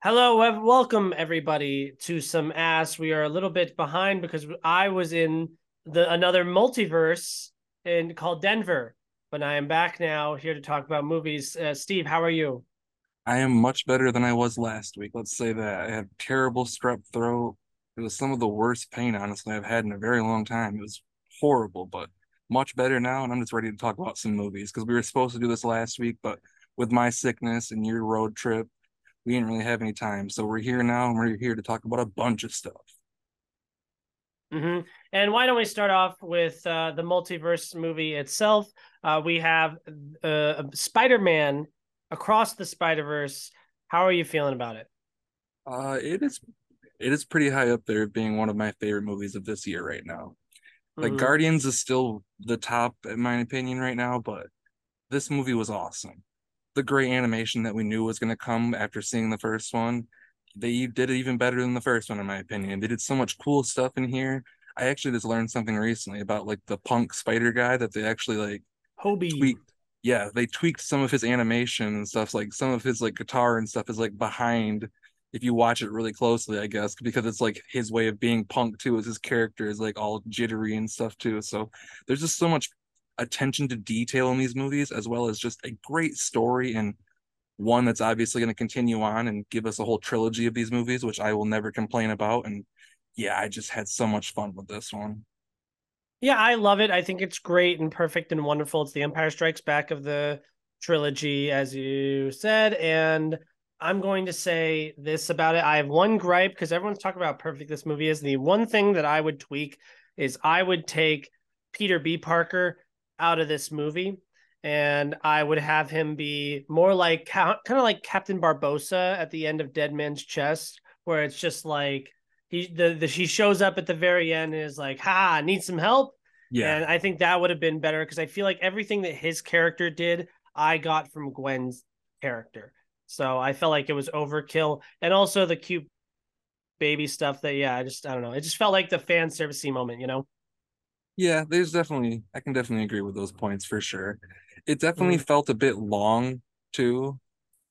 Hello, welcome everybody to some ass. We are a little bit behind because I was in the another multiverse in called Denver, but I am back now here to talk about movies. Uh, Steve, how are you? I am much better than I was last week. Let's say that. I had terrible strep throat. It was some of the worst pain, honestly, I've had in a very long time. It was horrible, but much better now. And I'm just ready to talk about some movies because we were supposed to do this last week, but with my sickness and your road trip, we didn't really have any time. So we're here now and we're here to talk about a bunch of stuff. Mm-hmm. And why don't we start off with uh, the multiverse movie itself? Uh, we have uh, Spider Man across the Spider Verse. How are you feeling about it? Uh, it is it is pretty high up there, being one of my favorite movies of this year right now. Like Mhm. Guardians is still the top in my opinion right now, but this movie was awesome. The great animation that we knew was going to come after seeing the first one, they did it even better than the first one in my opinion. They did so much cool stuff in here. I actually just learned something recently about like the punk spider guy that they actually like Hobie. tweaked. Yeah, they tweaked some of his animation and stuff. Like some of his like guitar and stuff is like behind. If you watch it really closely, I guess because it's like his way of being punk too. Is his character is like all jittery and stuff too. So there's just so much attention to detail in these movies, as well as just a great story and one that's obviously going to continue on and give us a whole trilogy of these movies, which I will never complain about. And yeah, I just had so much fun with this one. Yeah, I love it. I think it's great and perfect and wonderful. It's the Empire Strikes Back of the trilogy, as you said. And I'm going to say this about it. I have one gripe because everyone's talking about perfect this movie is. The one thing that I would tweak is I would take Peter B. Parker out of this movie and I would have him be more like kind of like Captain Barbossa at the end of Dead Man's Chest, where it's just like he the, the he shows up at the very end and is like, "Ha, need some help." Yeah, And I think that would have been better because I feel like everything that his character did, I got from Gwen's character. So I felt like it was overkill, and also the cute baby stuff. That yeah, I just I don't know. It just felt like the fan servicey moment, you know. Yeah, there's definitely, I can definitely agree with those points for sure. It definitely felt a bit long too.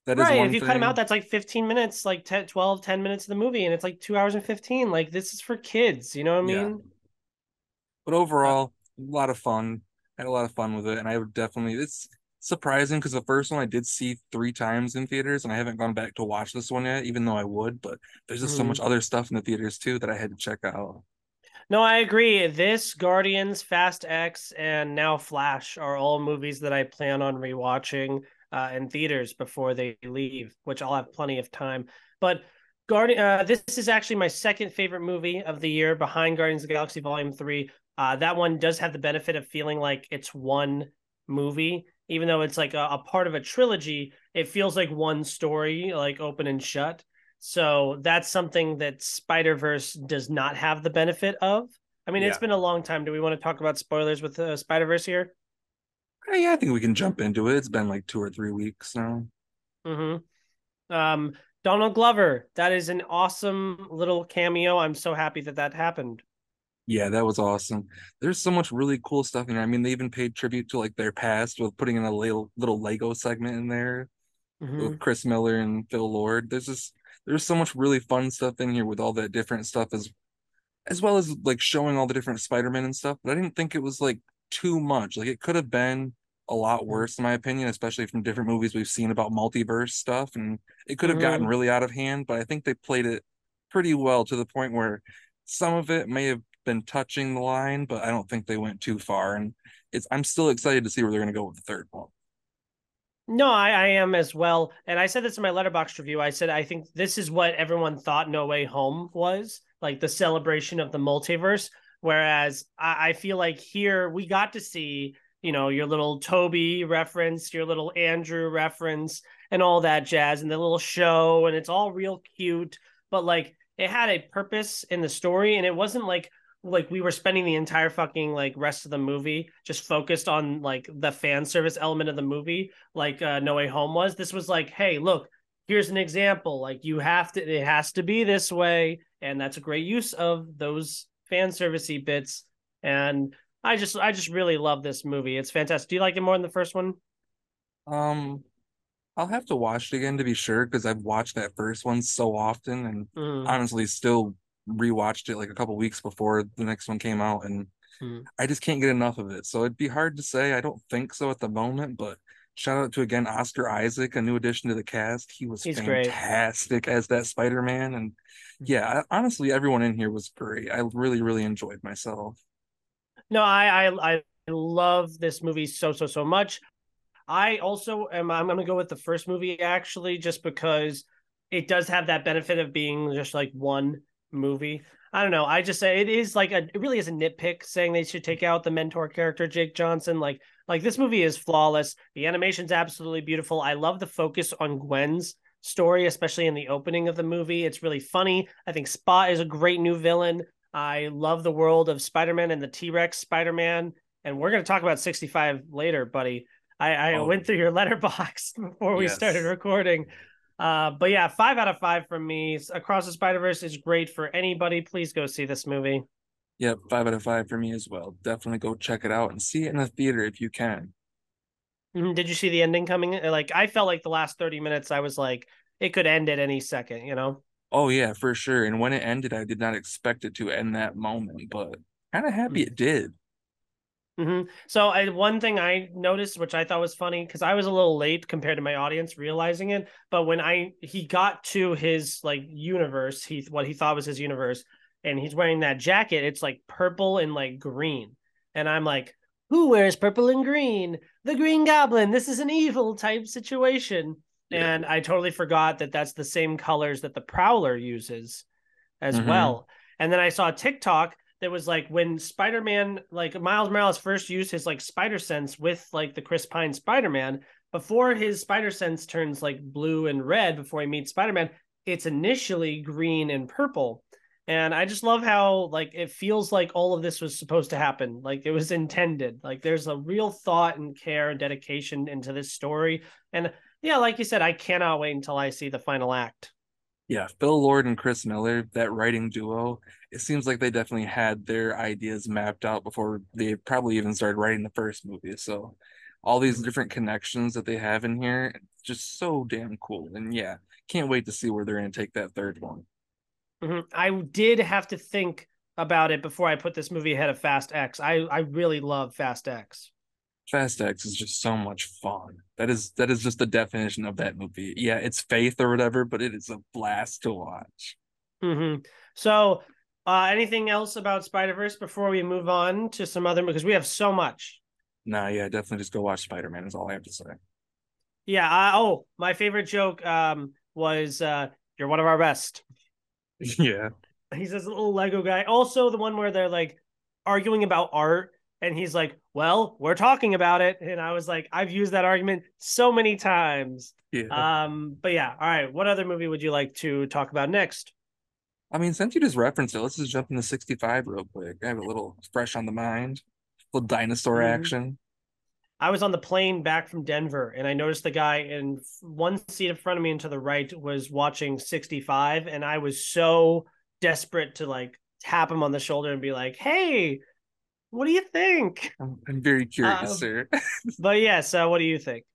That is right. If you cut him thing. out, that's like 15 minutes, like 10, 12, 10 minutes of the movie, and it's like two hours and 15. Like this is for kids, you know what I mean? Yeah. But overall, a lot of fun. I had a lot of fun with it, and I would definitely. It's surprising because the first one I did see three times in theaters, and I haven't gone back to watch this one yet, even though I would. But there's just so Mhm. much other stuff in the theaters too that I had to check out. No, I agree. This, Guardians, Fast X, and now Flash are all movies that I plan on rewatching uh, in theaters before they leave, which I'll have plenty of time. But Guardian, uh, this is actually my second favorite movie of the year, behind Guardians of the Galaxy Volume Three. Uh, that one does have the benefit of feeling like it's one movie, even though it's like a, a part of a trilogy. It feels like one story, like open and shut. So that's something that Spider Verse does not have the benefit of. I mean, it's been a long time. Do we want to talk about spoilers with uh, Spider Verse here? Hey, yeah, I think we can jump into it. It's been like two or three weeks now. Mm-hmm. Um, Donald Glover. That is an awesome little cameo. I'm so happy that that happened. Yeah, that was awesome. There's so much really cool stuff in there. I mean, they even paid tribute to like their past with putting in a little little Lego segment in there Mhm. with Chris Miller and Phil Lord. There's just there's so much really fun stuff in here with all that different stuff as as well as like showing all the different Spider-Man and stuff. But I didn't think it was like too much. Like it could have been a lot worse in my opinion, especially from different movies we've seen about multiverse stuff. And it could have gotten Mhm. really out of hand, but I think they played it pretty well to the point where some of it may have been touching the line, but I don't think they went too far. And it's I'm still excited to see where they're gonna go with the third one. No, I, I am as well. And I said this in my Letterboxd review. I said I think this is what everyone thought No Way Home was, like the celebration of the multiverse. Whereas I, I feel like here we got to see, you know, your little Tobey reference, your little Andrew reference, and all that jazz, and the little show, and it's all real cute. But like it had a purpose in the story, and it wasn't like like we were spending the entire fucking like rest of the movie just focused on like the fan service element of the movie like uh, No Way Home was. This was like, hey, look, here's an example. Like you have to, it has to be this way, and that's a great use of those fan servicey bits. And I just, I just really love this movie. It's fantastic. Do you like it more than the first one? Um I'll have to watch it again to be sure because I've watched that first one so often and Mm, honestly still rewatched it like a couple weeks before the next one came out and mm. I just can't get enough of it. So it'd be hard to say. I don't think so at the moment, but shout out to again Oscar Isaac, a new addition to the cast. He was He's great. fantastic as that Spider-Man. And yeah, I- honestly, everyone in here was great. I really, really enjoyed myself. No, I, I I love this movie so so so much. I also am. I'm going to go with the first movie actually, just because it does have that benefit of being just like one movie. I don't know. I just say it is like a. It really is a nitpick saying they should take out the mentor character Jake Johnson. Like like this movie is flawless. The animation's absolutely beautiful. I love the focus on Gwen's story, especially in the opening of the movie. It's really funny. I think Spot is a great new villain. I love the world of Spider-Man and the T-Rex Spider-Man. And we're going to talk about 65 later, buddy. I, I Oh. went through your Letterboxd before we Yes. started recording. Uh, but yeah, five out of five from me. Across the Spider Verse is great for anybody. Please go see this movie. Yep, five out of five for me as well. Definitely go check it out and see it in the theater if you can. Mhm. Did you see the ending coming? Like, I felt like the last 30 minutes, I was like, it could end at any second, you know? Oh yeah, for sure. And when it ended, I did not expect it to end that moment, but kind of happy it did. Hmm So I, one thing I noticed, which I thought was funny, because I was a little late compared to my audience realizing it, but when I he got to his like universe, he what he thought was his universe, and he's wearing that jacket, it's like purple and like green, and I'm like, who wears purple and green? The Green Goblin. This is an evil type situation, Yeah. and I totally forgot that that's the same colors that the Prowler uses as Mhm. well. And then I saw TikTok that was like when Spider-Man, like Miles Morales first used his like spider sense with like the Chris Pine Spider-Man, before his spider sense turns like blue and red before he meets Spider-Man, it's initially green and purple. And I just love how like it feels like all of this was supposed to happen. Like it was intended. Like there's a real thought and care and dedication into this story. And yeah, like you said, I cannot wait until I see the final act. Yeah, Phil Lord and Chris Miller, that writing duo, it seems like they definitely had their ideas mapped out before they probably even started writing the first movie. So all these different connections that they have in here, just so damn cool. And yeah, can't wait to see where they're gonna take that third one. Mhm. I did have to think about it before I put this movie ahead of Fast X. I I really love Fast X. Fast X is just so much fun. That is that is just the definition of that movie. Yeah, it's faith or whatever, but it is a blast to watch. hmm So, uh, anything else about Spider Verse before we move on to some other because we have so much. Nah, yeah, definitely just go watch Spider-Man is all I have to say. Yeah. I, oh, my favorite joke um was uh, "You're one of our best." yeah. He's this little Lego guy. Also, the one where they're like arguing about art, and he's like, "Well, we're talking about it," and I was like, "I've used that argument so many times." Yeah. Um, but yeah, all right. What other movie would you like to talk about next? I mean, since you just referenced it, let's just jump into 65 real quick. I have a little fresh on the mind. little dinosaur Mhm. action. I was on the plane back from Denver, and I noticed the guy in one seat in front of me and to the right was watching 65, and I was so desperate to like tap him on the shoulder and be like, "Hey, what do you think?" I'm, I'm very curious, Um, sir. But yeah, so what do you think?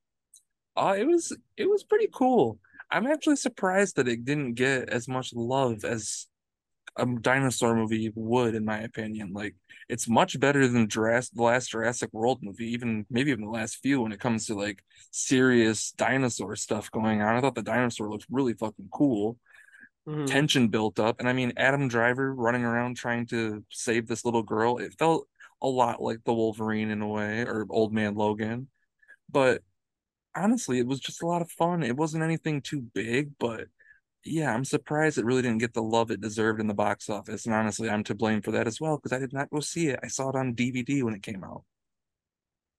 Uh, it was it was pretty cool. I'm actually surprised that it didn't get as much love as a dinosaur movie would, in my opinion. Like, it's much better than Jurassic, the last Jurassic World movie, even maybe even the last few when it comes to like serious dinosaur stuff going on. I thought the dinosaur looked really fucking cool. Mhm. tension built up. And I mean, Adam Driver running around trying to save this little girl, it felt a lot like the Wolverine in a way, or Old Man Logan. But honestly, it was just a lot of fun. It wasn't anything too big, but yeah, I'm surprised it really didn't get the love it deserved in the box office. And honestly, I'm to blame for that as well because I did not go see it. I saw it on DVD when it came out.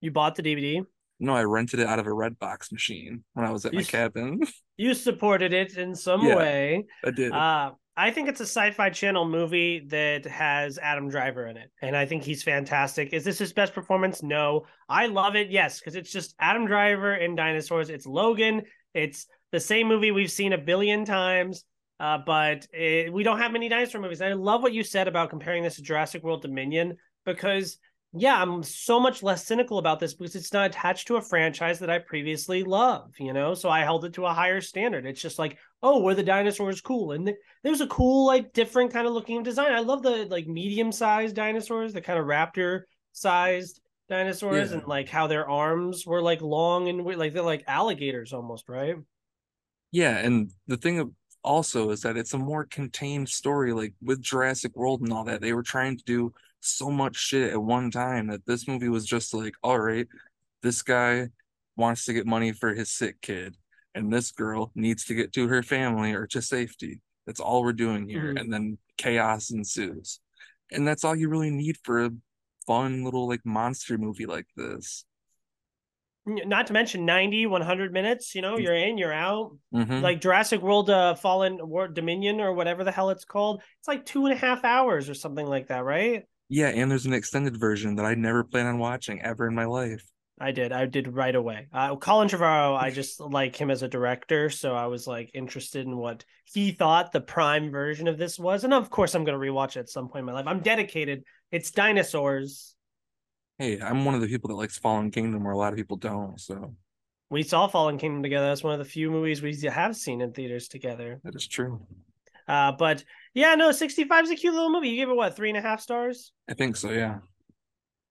You bought the DVD. No, I rented it out of a red box machine when I was at my You s- cabin. You supported it in some Yeah. way. I did. Uh, I think it's a sci-fi channel movie that has Adam Driver in it, and I think he's fantastic. Is this his best performance? No, I love it. Yes, because it's just Adam Driver and dinosaurs. It's Logan. It's the same movie we've seen a billion times, uh, but it, we don't have many dinosaur movies. And I love what you said about comparing this to Jurassic World Dominion because yeah, I'm so much less cynical about this because it's not attached to a franchise that I previously loved, you know? So I held it to a higher standard. It's just like, oh, were the dinosaurs cool? And th- there's a cool, like, different kind of looking design. I love the, like, medium sized dinosaurs, the kind of raptor sized dinosaurs, yeah. and, like, how their arms were, like, long and like they're like alligators almost, right? Yeah. And the thing also is that it's a more contained story, like with Jurassic World and all that. They were trying to do so much shit at one time that this movie was just like, all right, this guy wants to get money for his sick kid, and this girl needs to get to her family or to safety. That's all we're doing here. Mm-hmm. And then chaos ensues. And that's all you really need for a fun little like monster movie like this not to mention 90 100 minutes you know you're in you're out mm-hmm. like jurassic world uh fallen world dominion or whatever the hell it's called it's like two and a half hours or something like that right yeah and there's an extended version that i never plan on watching ever in my life i did i did right away uh, colin trevorrow i just like him as a director so i was like interested in what he thought the prime version of this was and of course i'm going to rewatch it at some point in my life i'm dedicated it's dinosaurs hey, I'm one of the people that likes Fallen Kingdom where a lot of people don't. So we saw Fallen Kingdom together. That's one of the few movies we have seen in theaters together. That is true. Uh, but yeah, no, 65 is a cute little movie. You gave it what, three and a half stars? I think so, yeah.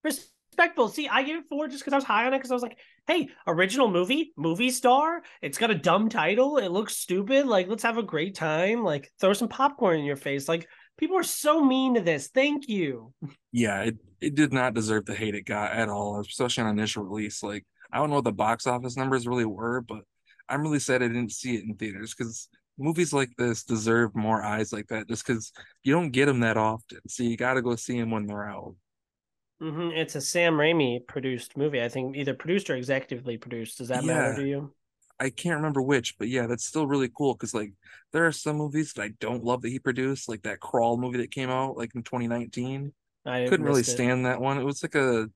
Respectful. See, I gave it four just because I was high on it because I was like, hey, original movie, movie star. It's got a dumb title. It looks stupid. Like, let's have a great time. Like, throw some popcorn in your face. Like, people are so mean to this. Thank you. Yeah, it, it did not deserve the hate it got at all, especially on initial release. Like I don't know what the box office numbers really were, but I'm really sad I didn't see it in theaters because movies like this deserve more eyes like that. Just because you don't get them that often, so you got to go see them when they're out. Mm-hmm. It's a Sam Raimi produced movie. I think either produced or executively produced. Does that yeah. matter to you? I can't remember which, but yeah, that's still really cool because like there are some movies that I don't love that he produced, like that Crawl movie that came out like in 2019. I couldn't really stand that one. It was like a it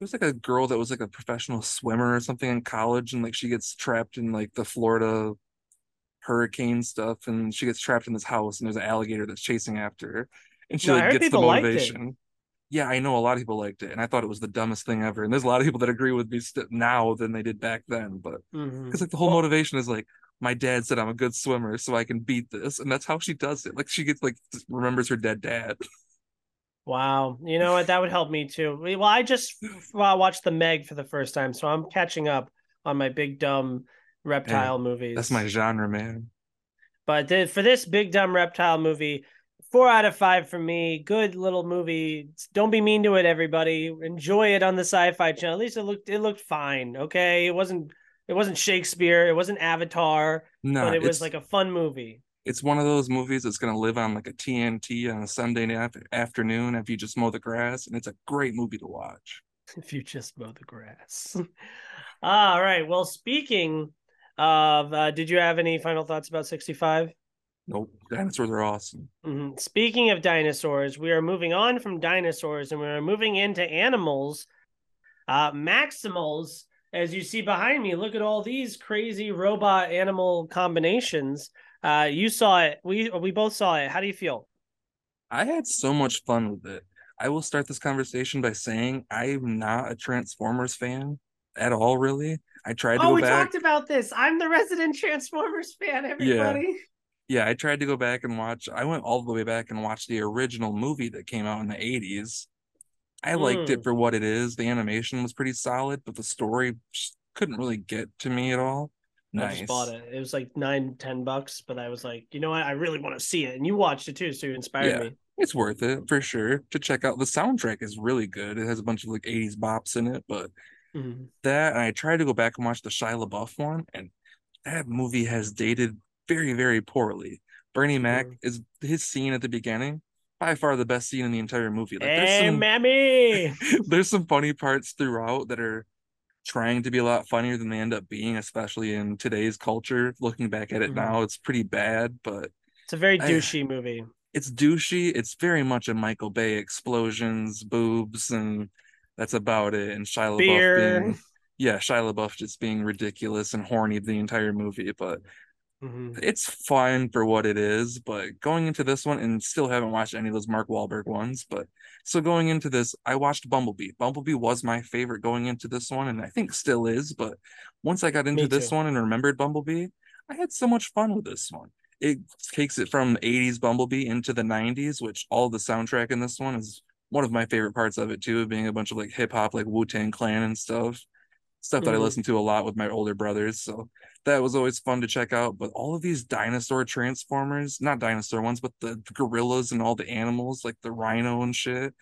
was like a girl that was like a professional swimmer or something in college, and like she gets trapped in like the Florida hurricane stuff, and she gets trapped in this house, and there's an alligator that's chasing after her, and she no, like gets the motivation yeah, I know a lot of people liked it, and I thought it was the dumbest thing ever. And there's a lot of people that agree with me st- now than they did back then. But because mm-hmm. like the whole well, motivation is like, my dad said I'm a good swimmer, so I can beat this, and that's how she does it. Like she gets like remembers her dead dad. Wow, you know what? That would help me too. Well, I just well, I watched the Meg for the first time, so I'm catching up on my big dumb reptile hey, movies. That's my genre, man. But for this big dumb reptile movie, four out of five for me. Good little movie. Don't be mean to it, everybody. Enjoy it on the Sci-Fi Channel. At least it looked it looked fine. Okay, it wasn't it wasn't Shakespeare. It wasn't Avatar. No, but it was like a fun movie. It's one of those movies that's gonna live on like a TNT on a Sunday afternoon if you just mow the grass, and it's a great movie to watch. if you just mow the grass. All right. Well, speaking uh, did you have any final thoughts about sixty five? Nope. Dinosaurs are awesome. Mm-hmm. Speaking of dinosaurs, we are moving on from dinosaurs and we're moving into animals. Uh, Maximals, as you see behind me, look at all these crazy robot animal combinations. Uh, you saw it. We we both saw it. How do you feel? I had so much fun with it. I will start this conversation by saying I'm not a Transformers fan at all, really. I tried to. Oh, we back. talked about this. I'm the resident Transformers fan. Everybody. Yeah yeah, I tried to go back and watch. I went all the way back and watched the original movie that came out in the 80s. I mm. liked it hmm. for what it is. The animation was pretty solid, but the story couldn't really get to me at all. Nice. I just bought it. It was like nine, ten bucks, but I was like, you know what? I really want to see it. And you watched it too, so you inspired yeah, me. It's worth it for sure to check out. The soundtrack is really good. It has a bunch of like 80s bops in it, but mm-hmm. that and I tried to go back and watch the Shia LaBeouf one, and that movie has dated very, very poorly. Bernie Mac is his scene at the beginning by far the best scene in the entire movie. Like, there's hey, some, mammy. there's some funny parts throughout that are trying to be a lot funnier than they end up being, especially in today's culture. Looking back at it mm-hmm. now, it's pretty bad, but it's a very douchey I, movie. It's douchey. It's very much a Michael Bay explosions, boobs, and that's about it. And Shia LaBeouf being, yeah, Shia LaBeouf just being ridiculous and horny the entire movie. But Mhm. It's fine for what it is, but going into this one and still haven't watched any of those Mark Wahlberg ones, but so going into this, I watched Bumblebee. Bumblebee was my favorite going into this one, and I think still is, but once I got into this one and remembered Bumblebee, I had so much fun with this one. It takes it from 80s Bumblebee into the 90s, which all the soundtrack in this one is one of my favorite parts of it too, being a bunch of like hip hop, like Wu Tang Clan and stuff, stuff that I Mhm. listen to a lot with my older brothers. So that was always fun to check out. But all of these dinosaur transformers, not dinosaur ones, but the gorillas and all the animals, like the rhino and shit,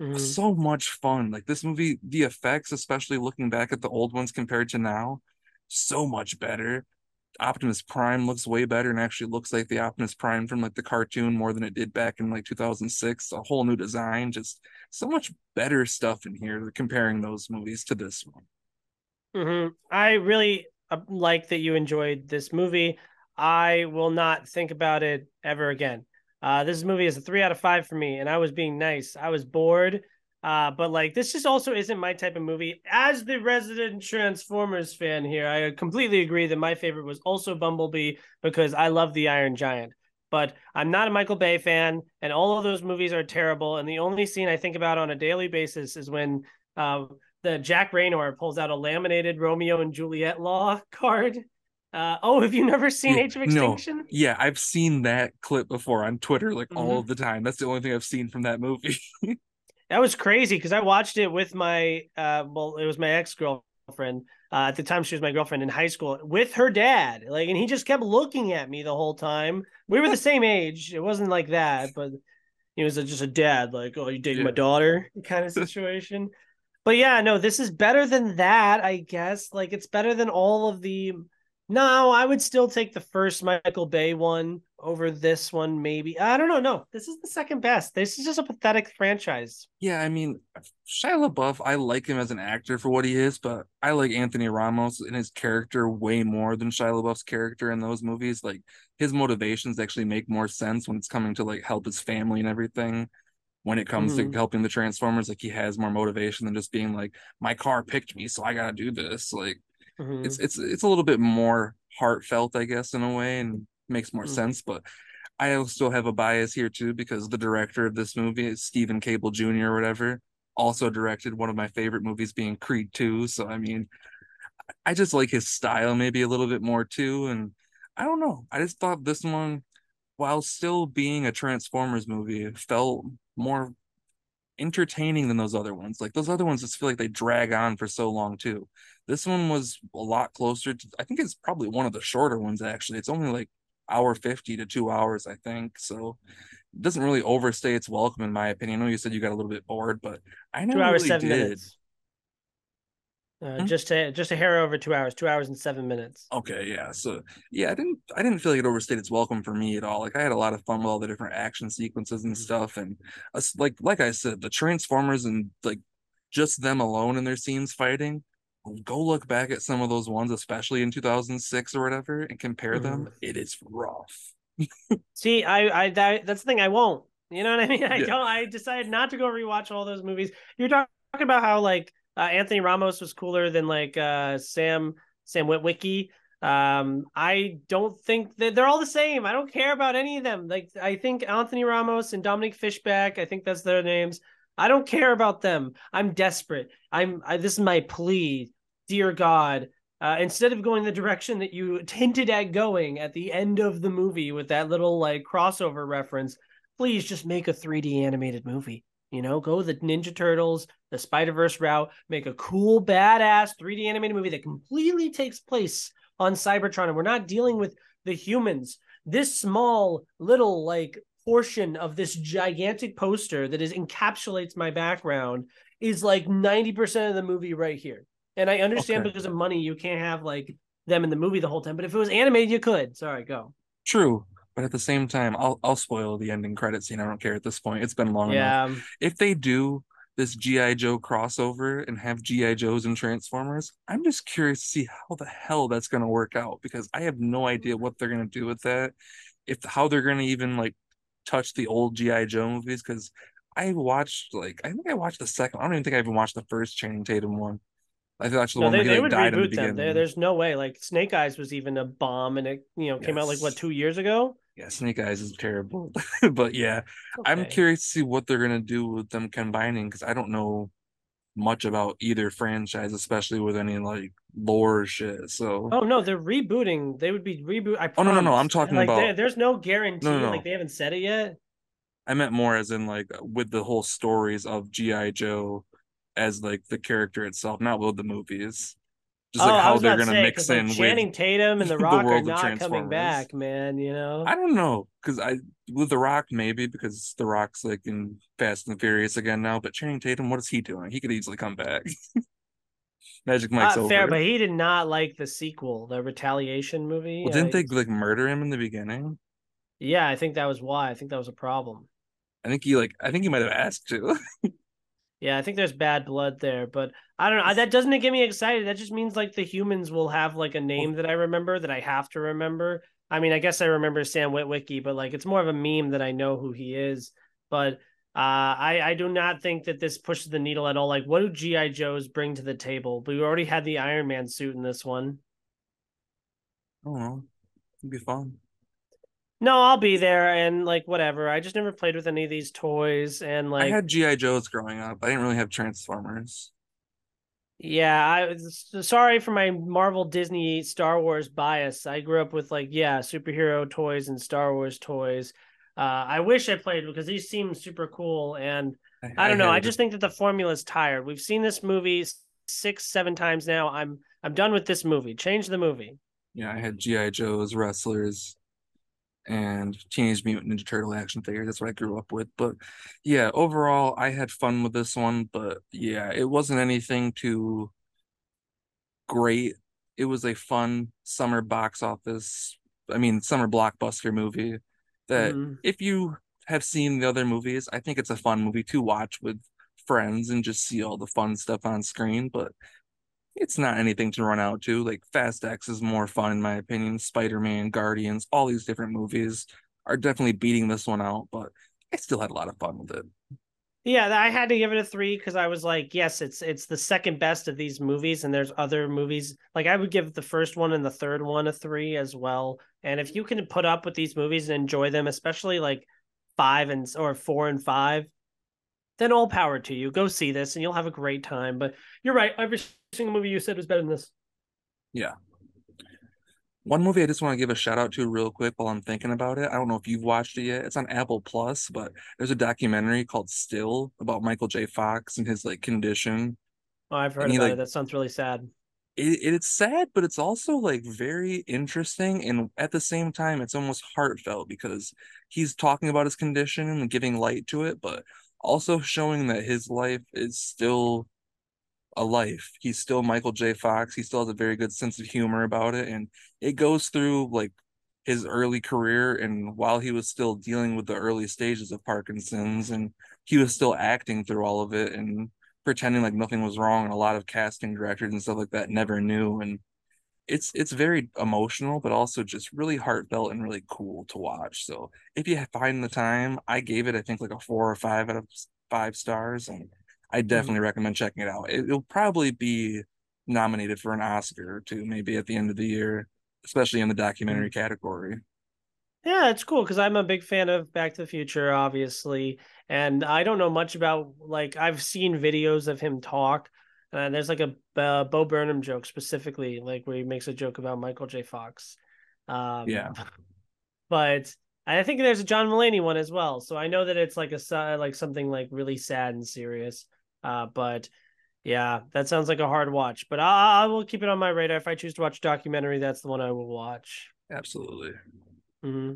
Mhm. so much fun. Like this movie, the effects, especially looking back at the old ones compared to now, so much better. Optimus Prime looks way better and actually looks like the Optimus Prime from like the cartoon more than it did back in like 2006. A whole new design, just so much better stuff in here comparing those movies to this one. hmm I really uh, like that you enjoyed this movie. I will not think about it ever again. Uh, this movie is a three out of five for me, and I was being nice. I was bored, uh, but like this just also isn't my type of movie. As the resident Transformers fan here, I completely agree that my favorite was also Bumblebee because I love the Iron Giant. But I'm not a Michael Bay fan, and all of those movies are terrible. And the only scene I think about on a daily basis is when uh, the Jack Reynor pulls out a laminated Romeo and Juliet law card. Uh, oh, have you never seen Yeah, Age of no. Extinction? Yeah, I've seen that clip before on Twitter like all Mhm. of the time. That's the only thing I've seen from that movie. That was crazy because I watched it with my uh well, it was my ex-girlfriend. Uh, at the time she was my girlfriend in high school with her dad. Like and he just kept looking at me the whole time. We were the same age. It wasn't like that, but he was a, just a dad, like, oh, you dating my daughter kind of situation. but yeah, no, this is better than that, I guess. Like it's better than all of the no, I would still take the first Michael Bay one over this one, maybe. I don't know. No, this is the second best. This is just a pathetic franchise. Yeah, I mean, Shia LaBeouf, I like him as an actor for what he is, but I like Anthony Ramos and his character way more than Shia LaBeouf's character in those movies. Like his motivations actually make more sense when it's coming to like help his family and everything. When it comes Mhm. to helping the Transformers, like he has more motivation than just being like, my car picked me, so I gotta do this. Like Mhm. it's it's it's a little bit more heartfelt, I guess, in a way, and makes more Mhm. sense. But I also have a bias here too because the director of this movie is Steven Caple Jr. or whatever. Also directed one of my favorite movies being Creed 2. So I mean, I just like his style maybe a little bit more too. And I don't know. I just thought this one, while still being a Transformers movie, felt more entertaining than those other ones. Like those other ones just feel like they drag on for so long too. This one was a lot closer to I think it's probably one of the shorter ones actually. It's only like hour 50 to 2 hours I think. So it doesn't really overstay its welcome in my opinion. I know you said you got a little bit bored, but I never Two hours, really seven did. minutes. Uh, Hmm? Just a just a hair over two hours. Two hours and seven minutes. Okay, yeah. So yeah, I didn't I didn't feel like it overstayed its welcome for me at all. Like I had a lot of fun with all the different action sequences and stuff. And us like like I said, the Transformers and like just them alone in their scenes fighting. Go look back at some of those ones, especially in 2006 or whatever, and compare them. Mhm. It is rough. See, I, I that, that's the thing. I won't. You know what I mean? I Yeah. don't. I decided not to go rewatch all those movies. You're talking about how like uh, Anthony Ramos was cooler than like uh, Sam Sam Witwicky. Um, I don't think that they're all the same. I don't care about any of them. Like I think Anthony Ramos and Dominique Fishback. I think that's their names. I don't care about them. I'm desperate. I'm. I, this is my plea, dear God. Uh, instead of going the direction that you hinted at going at the end of the movie with that little like crossover reference, please just make a 3D animated movie. You know, go the Ninja Turtles, the Spider Verse route, make a cool, badass 3D animated movie that completely takes place on Cybertron, and we're not dealing with the humans. This small little like portion of this gigantic poster that is encapsulates my background is like 90% of the movie right here. And I understand Okay. because of money, you can't have like them in the movie the whole time. But if it was animated, you could. Sorry, go. True. But at the same time, I'll I'll spoil the ending credit scene. I don't care at this point. It's been long enough. Yeah. um, if they do this GI Joe crossover and have GI Joes and Transformers, I'm just curious to see how the hell that's going to work out because I have no idea mm-hmm. what they're going to do with that. If how they're going to even like touch the old GI Joe movies because I watched like I think I watched the second. I don't even think I even watched the first Channing Tatum one. I thought the No, one they, where he they like would died in the reboot them. There, there's no way. Like Snake Eyes was even a bomb, and it you know came out like what two years ago. Yeah, Snake Eyes is terrible. but yeah, I'm curious to see what they're gonna do with them combining because I don't know much about either franchise, especially with any like lore shit. So Oh no, they're rebooting. They would be reboot. I Oh, no, no, no, I'm talking like, about- there- there's no guarantee. No, no, no. Like they haven't said it yet. I meant more as in like with the whole stories of G.I. Joe as like the character itself, not with the movies. Just oh, like I how they're gonna say, mix 'cause, like, in Channing with Tatum and The the Rock are world of not coming back, man. You know. I don't know because I with The Rock maybe because The Rock's like in Fast and the Furious again now, but Channing Tatum, what is he doing? He could easily come back. Magic Mike's Uh, over. fair, but he did not like the sequel, the Retaliation movie. well, didn't Uh, they like murder him in the beginning? Yeah, I think that was why. I think that was a problem. I think he like I think he might have asked to. Yeah, I think there's bad blood there, but I don't know. That doesn't get me excited. That just means like the humans will have like a name that I remember that I have to remember. I mean, I guess I remember Sam Witwicky, but like it's more of a meme that I know who he is. But uh, I I do not think that this pushes the needle at all. Like, what do GI Joes bring to the table? We already had the Iron Man suit in this one. I don't know. It'd be fun. No, I'll be there and like whatever. I just never played with any of these toys and like I had GI Joes growing up. I didn't really have Transformers. Yeah, I sorry for my Marvel, Disney, Star Wars bias. I grew up with like yeah, superhero toys and Star Wars toys. Uh, I wish I played because these seem super cool, and I don't know. I just think that the formula is tired. We've seen this movie six, seven times now. I'm I'm done with this movie. Change the movie. yeah, I had GI Joes, wrestlers, and Teenage Mutant Ninja Turtle action figures. That's what I grew up with. But yeah, overall, I had fun with this one. But yeah, it wasn't anything too great. It was a fun summer box office. I mean, summer blockbuster movie that Mhm. if you have seen the other movies, I think it's a fun movie to watch with friends and just see all the fun stuff on screen. But it's not anything to run out to. Like Fast X is more fun in my opinion. Spider Man, Guardians, all these different movies are definitely beating this one out. But I still had a lot of fun with it. Yeah, I had to give it a three because I was like, yes, it's it's the second best of these movies, and there's other movies. Like I would give the first one and the third one a three as well. And if you can put up with these movies and enjoy them, especially like five and or four and five, then all power to you. Go see this, and you'll have a great time. But you're right, every single movie you said was better than this. Yeah. One movie I just want to give a shout out to real quick while I'm thinking about it. I don't know if you've watched it yet. It's on Apple Plus, but there's a documentary called Still about Michael J. Fox and his like condition. Oh, I've heard And he, about like- it. That sounds really sad. it, it's sad, but it's also like very interesting. And at the same time, it's almost heartfelt because he's talking about his condition and giving light to it, but also showing that his life is still a life. He's still Michael J. Fox. He still has a very good sense of humor about it. And it goes through like his early career and while he was still dealing with the early stages of Parkinson's and he was still acting through all of it and pretending like nothing was wrong and a lot of casting directors and stuff like that never knew and it's it's very emotional but also just really heartfelt and really cool to watch so if you find the time i gave it i think like a four or five out of five stars and i mm-hmm. definitely recommend checking it out. It, it'll probably be nominated for an oscar or two maybe at the end of the year especially in the documentary mm-hmm. category. Yeah, it's cool because I'm a big fan of Back to the Future, obviously, and I don't know much about like I've seen videos of him talk. And there's like a uh, Bo Burnham joke specifically, like where he makes a joke about Michael J. Fox. Um, Yeah. but I think there's a John Mulaney one as well. So I know that it's like a like something like really sad and serious. Uh, but yeah, that sounds like a hard watch. But I, I will keep it on my radar. If I choose to watch a documentary, that's the one I will watch. absolutely hmm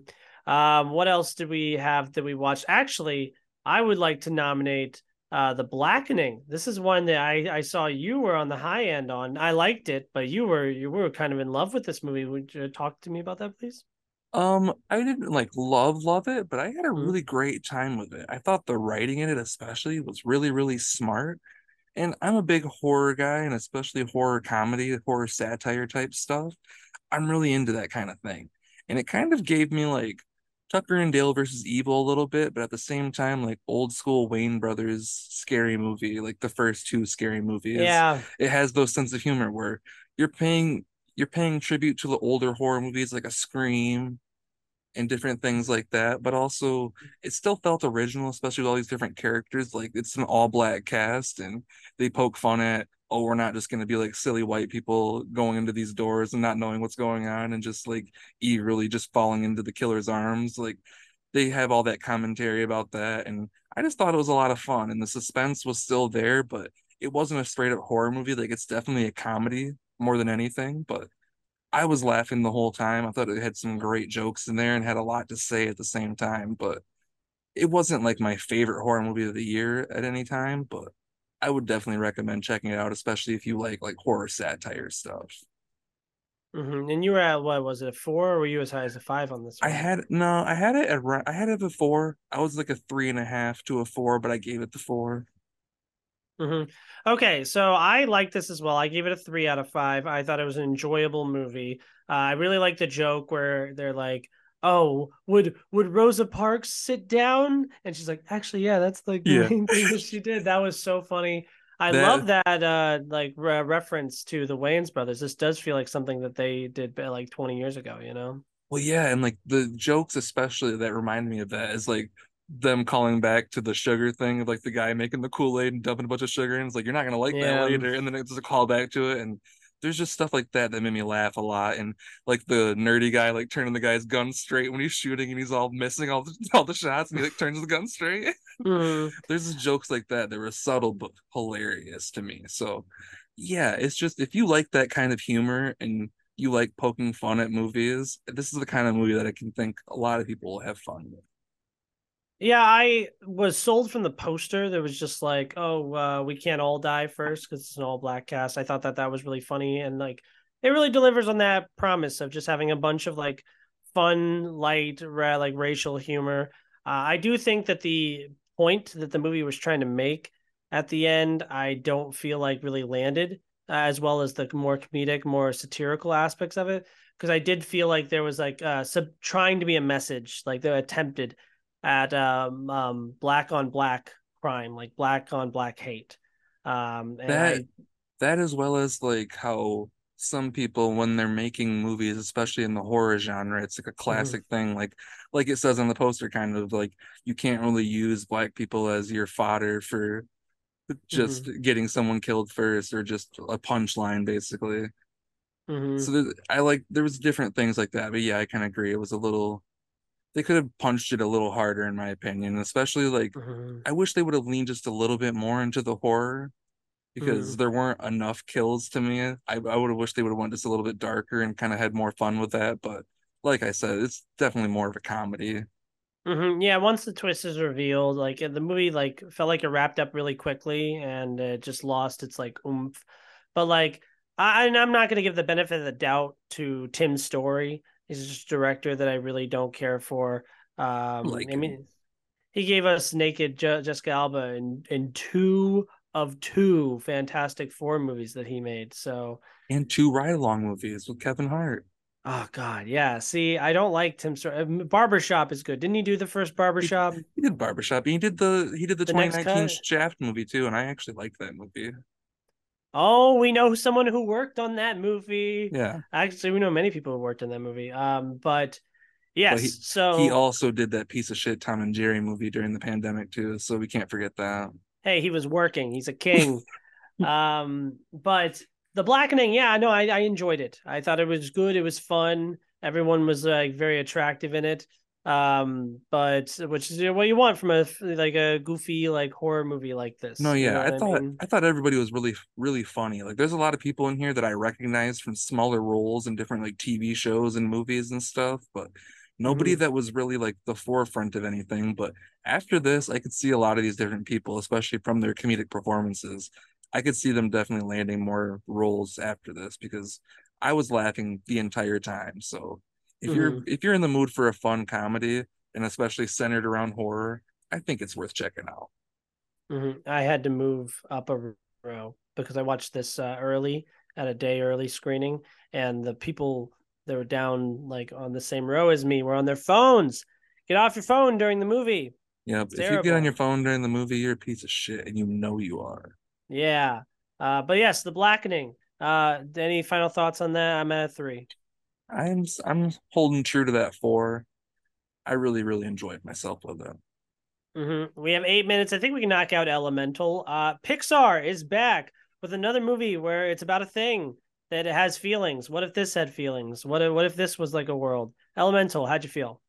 Um, what else did we have that we watched? Actually, I would like to nominate uh The Blackening. This is one that I I saw you were on the high end on. I liked it, but you were you were kind of in love with this movie. Would you talk to me about that, please? Um, I didn't like love love it, but I had a Mhm. really great time with it. I thought the writing in it especially was really, really smart. And I'm a big horror guy, and especially horror comedy, horror satire type stuff. I'm really into that kind of thing. And it kind of gave me like Tucker and Dale versus Evil a little bit, but at the same time, like old school Wayans Brothers scary movie, like the first two scary movies. Yeah. It has those sense of humor where you're paying you're paying tribute to the older horror movies like a Scream and different things like that, but also it still felt original, especially with all these different characters. Like it's an all black cast and they poke fun at oh, we're not just going to be like silly white people going into these doors and not knowing what's going on and just like eagerly just falling into the killer's arms. Like they have all that commentary about that. And I just thought it was a lot of fun and the suspense was still there, but it wasn't a straight up horror movie. Like it's definitely a comedy more than anything, but I was laughing the whole time. I thought it had some great jokes in there and had a lot to say at the same time, but it wasn't like my favorite horror movie of the year at any time, but I would definitely recommend checking it out, especially if you like like horror satire stuff. Mm-hmm. And you were at what was it a four, or were you as high as a five on this? One? I had no, I had it at I had it at a four. I was like a three and a half to a four, but I gave it the 4 mm-hmm. Okay, so I like this as well. I gave it a three out of five. I thought it was an enjoyable movie. Uh, I really like the joke where they're like, oh, would would Rosa Parks sit down? And she's like, actually, yeah, that's like the yeah. main thing that she did. That was so funny. I that... love that uh like re- reference to the Wayans brothers. This does feel like something that they did like 20 years ago, you know? Well, yeah, and like the jokes especially that remind me of that is like them calling back to the sugar thing of like the guy making the Kool-Aid and dumping a bunch of sugar and it's like you're not gonna like yeah. that later. And then it's a call back to it and there's just stuff like that that made me laugh a lot and like the nerdy guy like turning the guy's gun straight when he's shooting and he's all missing all the all the shots and he like turns the gun straight mm. there's just jokes like that that were subtle but hilarious to me so yeah it's just if you like that kind of humor and you like poking fun at movies this is the kind of movie that i can think a lot of people will have fun with yeah, I was sold from the poster. There was just like, oh, uh, we can't all die first because it's an all black cast. I thought that that was really funny and like it really delivers on that promise of just having a bunch of like fun, light, ra- like racial humor. Uh, I do think that the point that the movie was trying to make at the end, I don't feel like really landed, uh, as well as the more comedic, more satirical aspects of it. Because I did feel like there was like uh, sub- trying to be a message, like they attempted at um, um, black on black crime, like black on black hate. Um, that I, that as well as like how some people when they're making movies, especially in the horror genre, it's like a mm-hmm. classic mm-hmm. thing. Like like it says on the poster, kind of like you can't really use black people as your fodder for just mm-hmm. getting someone killed first or just a punchline basically. Mm-hmm. So I like there was different things like that, but yeah, I kind of agree. It was a little they could have punched it a little harder in my opinion especially like mm-hmm. i wish they would have leaned just a little bit more into the horror because mm-hmm. there weren't enough kills to me i, I would have wished they would have went just a little bit darker and kind of had more fun with that but like i said it's definitely more of a comedy mm-hmm. yeah once the twist is revealed like the movie like felt like it wrapped up really quickly and it just lost its like oomph but like I, i'm not going to give the benefit of the doubt to Tim Story He's just a director that I really don't care for. Um, like I mean, he gave us Naked Je- Jessica Alba in in two of two Fantastic Four movies that he made. So and two ride along movies with Kevin Hart. Oh God, yeah. See, I don't like Tim. Stor- um, Barbershop is good. Didn't he do the first Barbershop? He, he did Barbershop. He did the he did the, the 2019 Shaft movie too, and I actually liked that movie. Oh, we know someone who worked on that movie. Yeah. Actually, we know many people who worked on that movie. Um, but yes, he, so he also did that piece of shit Tom and Jerry movie during the pandemic too. So we can't forget that. Hey, he was working. He's a king. um, but the blackening, yeah, no, I, I enjoyed it. I thought it was good. It was fun. Everyone was like very attractive in it um but which is what you want from a like a goofy like horror movie like this no yeah you know i thought I, mean? I, thought everybody was really really funny like there's a lot of people in here that i recognize from smaller roles in different like tv shows and movies and stuff but nobody mm-hmm. that was really like the forefront of anything but after this i could see a lot of these different people especially from their comedic performances i could see them definitely landing more roles after this because i was laughing the entire time so if mm-hmm. you're if you're in the mood for a fun comedy and especially centered around horror, I think it's worth checking out. Mm-hmm. I had to move up a row because I watched this uh, early at a day early screening, and the people that were down like on the same row as me were on their phones Get off your phone during the movie. Yeah, if terrible. you get on your phone during the movie, you're a piece of shit, and you know you are. Yeah, uh, but yes, the blackening. Uh, any final thoughts on that? I'm at a three. I'm I'm holding true to that four. I really really enjoyed myself with it. Mm-hmm. We have eight minutes. I think we can knock out Elemental. Uh, Pixar is back with another movie where it's about a thing that it has feelings. What if this had feelings? What if, what if this was like a world? Elemental, how'd you feel?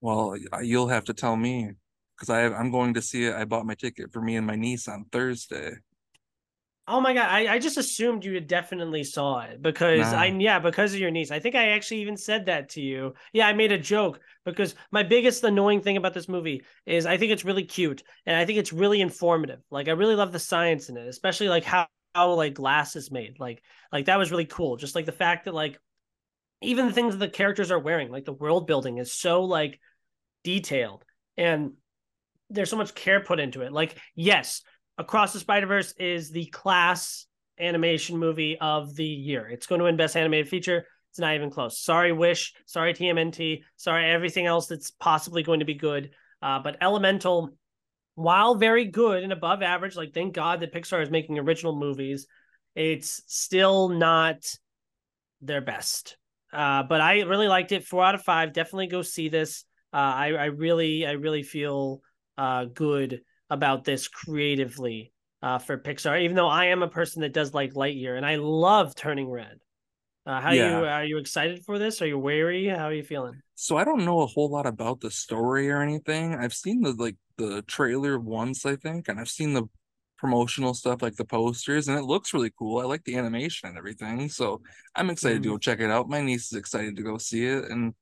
Well, you'll have to tell me because I have, I'm going to see it. I bought my ticket for me and my niece on Thursday. Oh my god, I, I just assumed you definitely saw it because nah. I yeah, because of your niece. I think I actually even said that to you. Yeah, I made a joke because my biggest annoying thing about this movie is I think it's really cute and I think it's really informative. Like I really love the science in it, especially like how how like glass is made. Like like that was really cool. Just like the fact that like even the things that the characters are wearing, like the world building is so like detailed and there's so much care put into it. Like yes, Across the Spider Verse is the class animation movie of the year. It's going to win Best Animated Feature. It's not even close. Sorry, Wish. Sorry, TMNT. Sorry, everything else that's possibly going to be good. Uh, but Elemental, while very good and above average, like thank God that Pixar is making original movies, it's still not their best. Uh, but I really liked it. Four out of five. Definitely go see this. Uh, I, I really, I really feel uh, good about this creatively uh, for Pixar, even though I am a person that does like Lightyear and I love Turning Red. Uh, how yeah. you are you excited for this? Are you wary? How are you feeling? So I don't know a whole lot about the story or anything. I've seen the like the trailer once, I think, and I've seen the promotional stuff like the posters, and it looks really cool. I like the animation and everything, so I'm excited mm to go check it out. My niece is excited to go see it, and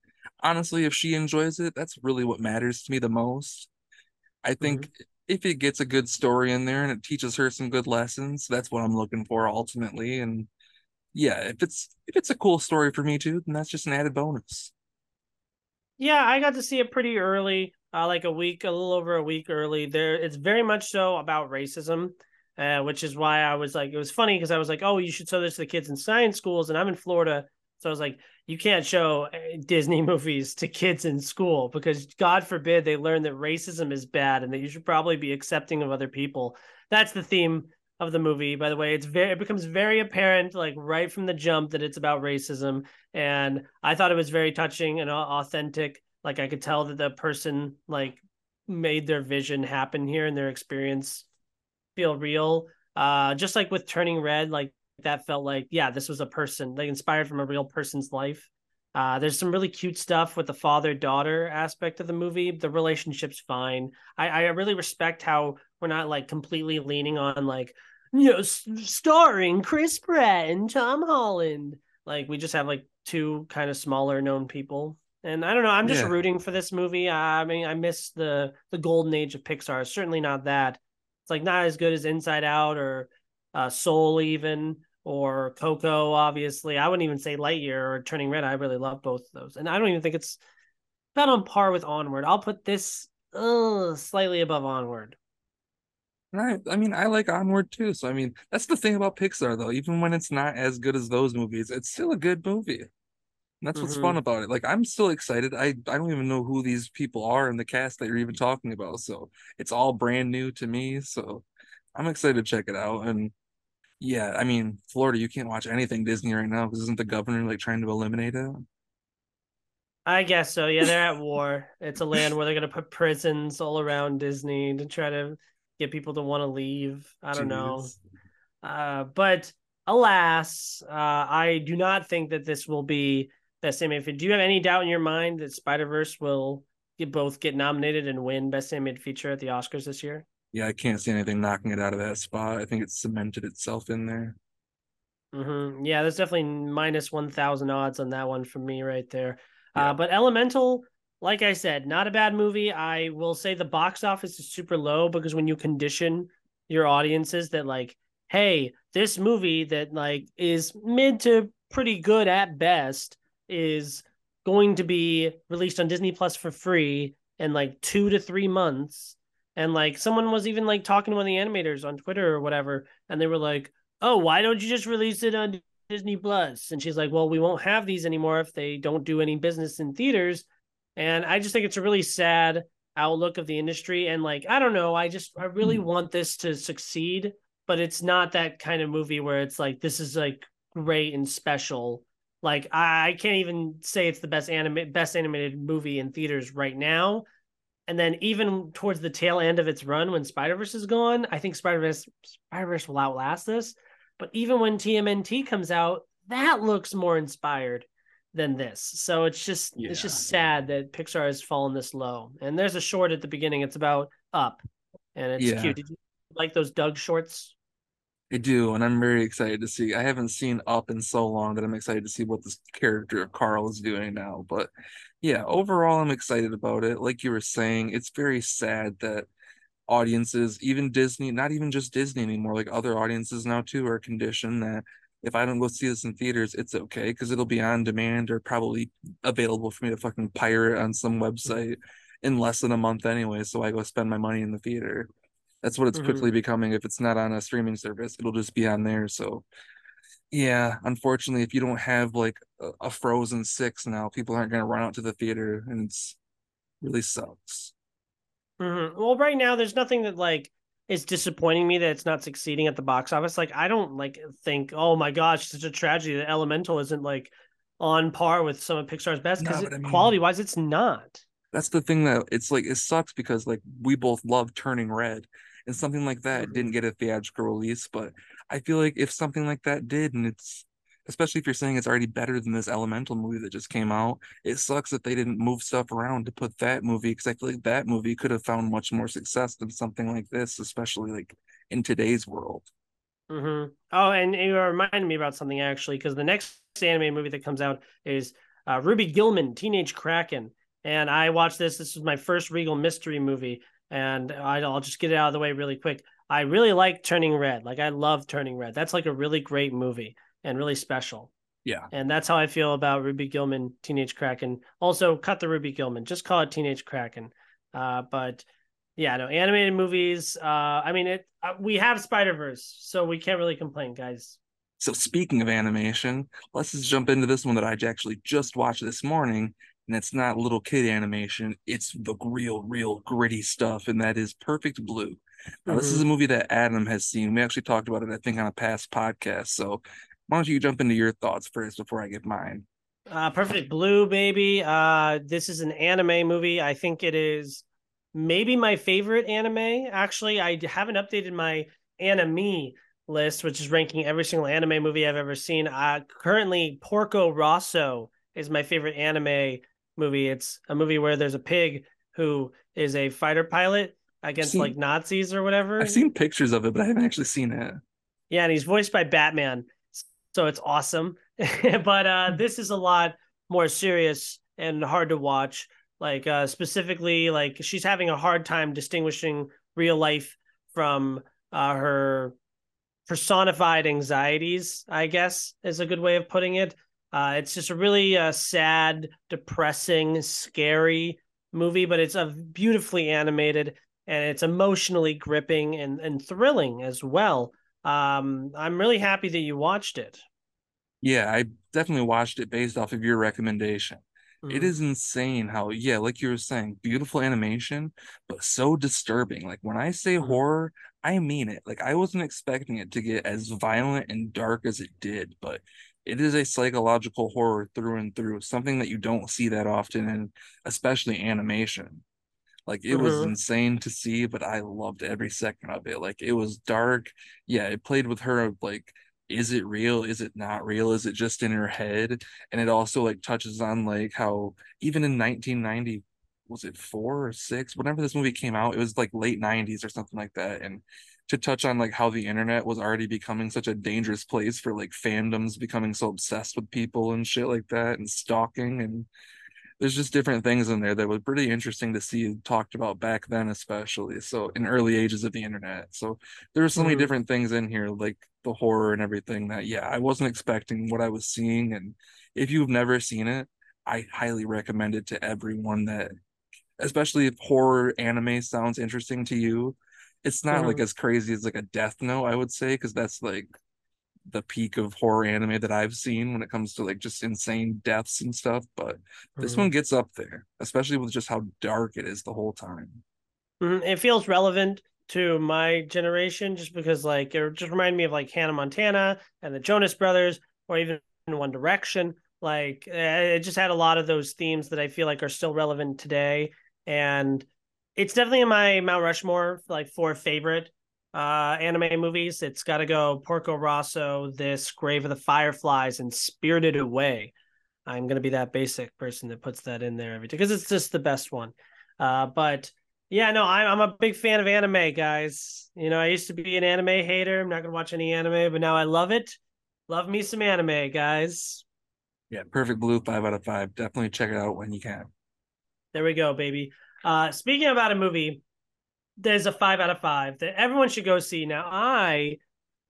honestly, if she enjoys it, that's really what matters to me the most. I think mm-hmm if it gets a good story in there and it teaches her some good lessons, that's what I'm looking for ultimately. And yeah, if it's if it's a cool story for me too, then that's just an added bonus. Yeah, I got to see it pretty early, uh, like a week, a little over a week early. There, it's very much so about racism, uh, which is why I was like, it was funny because I was like, oh, you should show this to the kids in science schools, and I'm in Florida, so I was like, you can't show eh, Disney movies to kids in school because God forbid they learn that racism is bad and that you should probably be accepting of other people. That's the theme of the movie. By the way, it's very it becomes very apparent like right from the jump that it's about racism, and I thought it was very touching and authentic. Like I could tell that the person like made their vision happen here and their experience feel real. Uh, just like with Turning Red, like that felt like yeah this was a person like inspired from a real person's life. Uh, there's some really cute stuff with the father daughter aspect of the movie. The relationship's fine. I, I really respect how we're not like completely leaning on like you know starring chris pratt and tom holland. Like we just have like two kind of smaller known people. And i don't know i'm just yeah. rooting for this movie. I mean i miss the the golden age of pixar. Certainly not that. It's like not as good as inside out or uh, soul even or Coco, obviously. I wouldn't even say Lightyear or Turning Red. I really love both of those. And I don't even think it's about on par with Onward. I'll put this uh, slightly above Onward. Right. I mean, I like Onward too. So I mean, that's the thing about Pixar though. Even when it's not as good as those movies, it's still a good movie. And that's what's mm-hmm. fun about it. Like I'm still excited. I I don't even know who these people are in the cast that you're even talking about. So it's all brand new to me. So I'm excited to check it out. And yeah, I mean, Florida, you can't watch anything Disney right now because isn't the governor like trying to eliminate it? I guess so. Yeah, they're at war. It's a land where they're gonna put prisons all around Disney to try to get people to want to leave. I don't Jeez. know. Uh, but alas, uh, I do not think that this will be best animated. Do you have any doubt in your mind that Spider Verse will get both get nominated and win best animated feature at the Oscars this year? Yeah, I can't see anything knocking it out of that spot. I think it's cemented itself in there. Mm-hmm. Yeah, there's definitely minus 1,000 odds on that one from me right there. Yeah. Uh, but Elemental, like I said, not a bad movie. I will say the box office is super low because when you condition your audiences that, like, hey, this movie that, like, is mid to pretty good at best is going to be released on Disney Plus for free in like two to three months and like someone was even like talking to one of the animators on Twitter or whatever, and they were like, "Oh, why don't you just release it on Disney Plus?" And she's like, "Well, we won't have these anymore if they don't do any business in theaters." And I just think it's a really sad outlook of the industry. And like, I don't know, I just I really mm. want this to succeed, but it's not that kind of movie where it's like this is like great and special. Like I, can't even say it's the best anime best animated movie in theaters right now. And then even towards the tail end of its run, when Spider Verse is gone, I think Spider Verse Spider Verse will outlast this. But even when TMNT comes out, that looks more inspired than this. So it's just yeah. it's just sad that Pixar has fallen this low. And there's a short at the beginning. It's about up, and it's yeah. cute. Did you like those Dug shorts? I do, and I'm very excited to see. I haven't seen Up in so long that I'm excited to see what this character of Carl is doing now. But yeah, overall, I'm excited about it. Like you were saying, it's very sad that audiences, even Disney, not even just Disney anymore, like other audiences now too, are conditioned that if I don't go see this in theaters, it's okay because it'll be on demand or probably available for me to fucking pirate on some website in less than a month anyway. So I go spend my money in the theater. That's what it's mm-hmm. quickly becoming. If it's not on a streaming service, it'll just be on there. So yeah, unfortunately, if you don't have like a, a Frozen Six now, people aren't going to run out to the theater, and it's really sucks. Mm-hmm. Well, right now, there's nothing that like is disappointing me that it's not succeeding at the box office. Like I don't like think, oh my gosh, such a tragedy that Elemental isn't like on par with some of Pixar's best because no, I mean, quality wise, it's not. That's the thing that it's like it sucks because like we both love Turning Red, and something like that mm-hmm. didn't get a theatrical release. But I feel like if something like that did, and it's especially if you're saying it's already better than this Elemental movie that just came out. It sucks that they didn't move stuff around to put that movie because I feel like that movie could have found much more success than something like this, especially like in today's world. Mm-hmm. Oh, and you reminded me about something actually because the next anime movie that comes out is uh, Ruby Gillman, Teenage Kraken, and I watched this. This was my first Regal mystery movie, and I'll just get it out of the way really quick. I really like Turning Red. Like I love Turning Red. That's like a really great movie and really special. Yeah. And that's how I feel about Ruby Gillman, Teenage Kraken. Also, cut the Ruby Gillman. Just call it Teenage Kraken. Uh, but yeah, no animated movies. Uh, I mean, it. Uh, we have Spider Verse, so we can't really complain, guys. So speaking of animation, let's just jump into this one that I actually just watched this morning, and it's not little kid animation. It's the real, real gritty stuff, and that is Perfect Blue. Now, mm-hmm. this is mm-hmm. a movie that Adam has seen. We actually talked about it, I think, on a past podcast. So why don't you jump into your thoughts first before I give mine? Uh, Perfect Blue, baby. Uh, this is an anime movie. I think it is maybe my favorite anime. Actually, I haven't updated my anime list, which is ranking every single anime movie I've ever seen. Uh, currently, Porco Rosso is my favorite anime movie. It's a movie where there's a pig who is a fighter pilot against seen, like Nazis or whatever. I've seen pictures of it, but I haven't actually seen it. Yeah, and he's voiced by Batman so it's awesome. but uh, hmm. this is a lot more serious and hard to watch. Like uh, specifically, like she's having a hard time distinguishing real life from uh, her personified anxieties. I guess is a good way of putting it. Uh, it's just a really uh, sad, depressing, scary movie, but it's a beautifully animated and it's emotionally gripping and, and thrilling as well. Um, I'm really happy that you watched it. Yeah, I definitely watched it based off of your recommendation. Mm-hmm. It is insane how, yeah, like you were saying, beautiful animation, but so disturbing. Like when I say mm-hmm. horror, I mean it. Like I wasn't expecting it to get as violent and dark as it did, but it is a psychological horror through and through, something that you don't see that often, and especially animation. Like it mm-hmm. was insane to see, but I loved every second of it. Like it was dark. Yeah, it played with her like is it real? Is it not real? Is it just in her head? And it also like touches on like how even in 1990 was it four or six whenever this movie came out it was like late 90s or something like that and to touch on like how the internet was already becoming such a dangerous place for like fandoms becoming so obsessed with people and shit like that and stalking and there's just different things in there that was pretty interesting to see talked about back then, especially. So in early ages of the internet. So there were so many mm-hmm. different things in here, like the horror and everything that yeah, I wasn't expecting what I was seeing. And if you've never seen it, I highly recommend it to everyone that especially if horror anime sounds interesting to you. It's not like as crazy as like a death note, I would say, because that's like the peak of horror anime that I've seen when it comes to like just insane deaths and stuff, but this Mhm. one gets up there, especially with just how dark it is the whole time. Mhm. It feels relevant to my generation just because like it just reminded me of like Hannah Montana and the Jonas Brothers or even One Direction. Like eh, it just had a lot of those themes that I feel like are still relevant today. And it's definitely in my Mount Rushmore, like four favorite uh anime movies. It's gotta go Porco Rosso, this Grave of the Fireflies, and Spirited Away. I'm gonna be that basic person that puts that in there every time because it's just the best one. Uh, but yeah, no, I'm I'm a big fan of anime, guys. You know, I used to be an anime hater. I'm not gonna watch any anime, but now I love it. Love me some anime, guys. Yeah, Perfect Blue, five out of five. Definitely check it out when you can. There we go, baby. Uh, speaking about a movie, there's a five out of five that everyone should go see. Now, I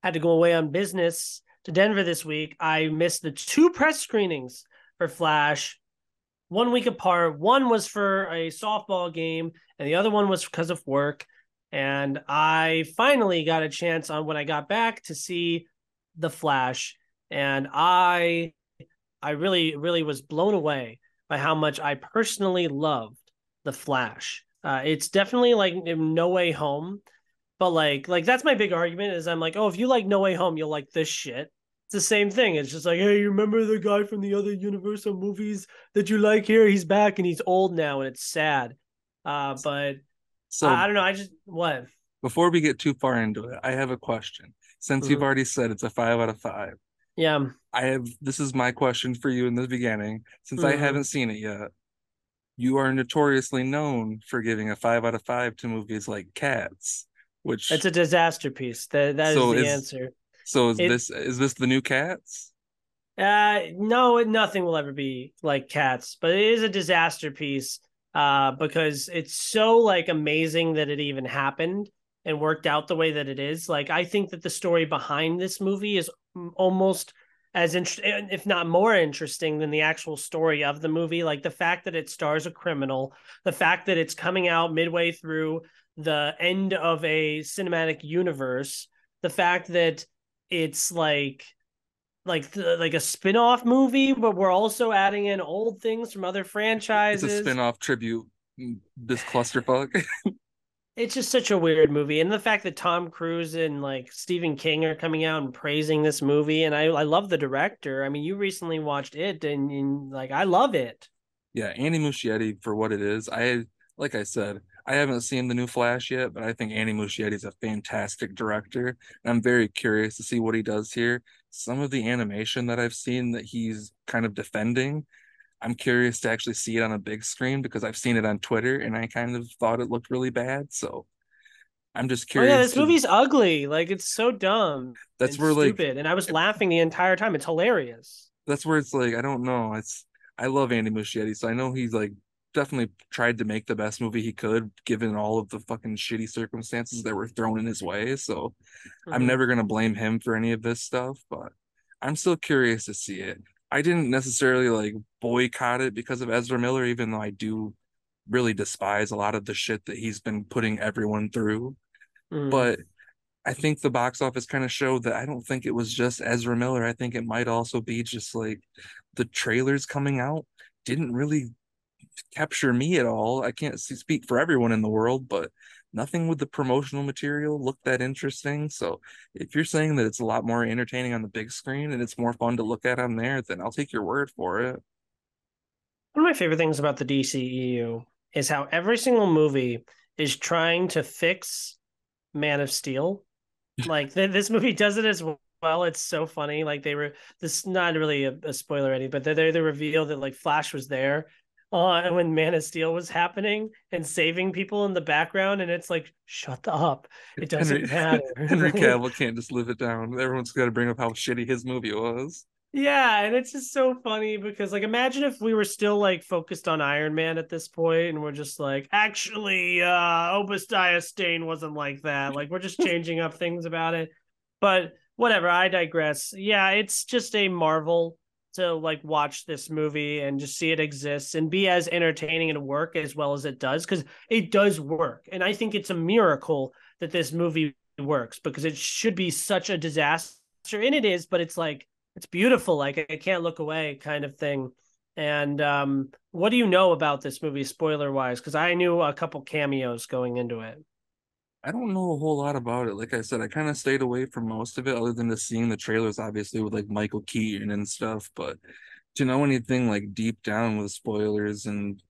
had to go away on business to Denver this week. I missed the two press screenings for Flash, one week apart. One was for a softball game, and the other one was because of work. And I finally got a chance on when I got back to see the Flash, and I, I really, really was blown away by how much I personally loved the Flash. Uh, it's definitely like No Way Home, but like, like that's my big argument is I'm like, oh, if you like No Way Home, you'll like this shit. It's the same thing. It's just like, hey, you remember the guy from the other Universal movies that you like here? He's back and he's old now, and it's sad. Uh, but So I, I don't know. I just what? before we get too far into it, I have a question. Since you've Mhm. already said it's a five out of five, Yeah, I have this is my question for you in the beginning. Since I Mhm. haven't seen it yet, you are notoriously known for giving a five out of five to movies like Cats, which it's a disaster piece. That that is So the is- answer. so is it- this is this the new Cats? Uh, no, nothing will ever be like Cats, but it is a disaster piece. Uh, because it's so like amazing that it even happened and worked out the way that it is. Like, I think that the story behind this movie is mm, almost as if not more interesting, than the actual story of the movie. Like the fact that it stars a criminal, the fact that it's coming out midway through the end of a cinematic universe, the fact that it's like like the, like a spin-off movie but we're also adding in old things from other It's franchises a spin-off tribute. mm, This clusterfuck. it's just such a weird movie and the fact that tom cruise and like stephen king are coming out and praising this movie and i i love the director i mean you recently watched it and, and like i love it yeah, Andy Muschietti for what it is. I like I said, I haven't seen the new Flash yet, but I think Andy Muschietti is a fantastic director. And I'm very curious to see what he does here. Some of the animation that I've seen that he's kind of defending, I'm curious to actually see it on a big screen because I've seen it on Twitter and I kind of thought it looked really bad. So I'm just curious. oh yeah this to- movie's ugly like it's so dumb that's where like stupid and i was laughing the entire time it's hilarious that's where it's like I don't know. It's I love Andy Muschietti, so I know he's like definitely tried to make the best movie he could given all of the fucking shitty circumstances that were thrown in his way. So I'm Mhm. never gonna blame him for any of this stuff, but I'm still curious to see it. I didn't necessarily like boycott it because of Ezra Miller, even though I do really despise a lot of the shit that he's been putting everyone through. Mhm. But I think the box office kind of showed that I don't think it was just Ezra Miller. I think it might also be just like the trailers coming out didn't really capture me at all. I can't see, speak for everyone in the world, but nothing with the promotional material looked that interesting. So if you're saying that it's a lot more entertaining on the big screen and it's more fun to look at on there, then I'll take your word for it. One of my favorite things about the DCEU is how every single movie is trying to fix Man of Steel. Like th- this movie does it as well. It's so funny. Like they were this is not really a, a spoiler, any, but they they reveal that like Flash was there, uh, and when Man of Steel was happening and saving people in the background, and it's like shut the up, it doesn't Henry, matter. Henry Cavill can't just live it down. Everyone's got to bring up how shitty his movie was. Yeah, and it's just so funny because like imagine if we were still like focused on Iron Man at this point and we're just like actually uh Obadiah Stane wasn't like that. Like we're just changing up things about it. But whatever, I digress. Yeah, it's just a marvel to like watch this movie and just see it exists and be as entertaining and work as well as it does because it does work. And I think it's a miracle that this movie works because it should be such a disaster and it is, but it's like it's beautiful. Like I can't look away, kind of thing. And um, what do you know about this movie, spoiler wise? Because I knew a couple cameos going into it. I don't know a whole lot about it. Like I said, I kind of stayed away from most of it, other than just seeing the trailers, obviously with like Michael Keaton and stuff. But to know anything like deep down with spoilers and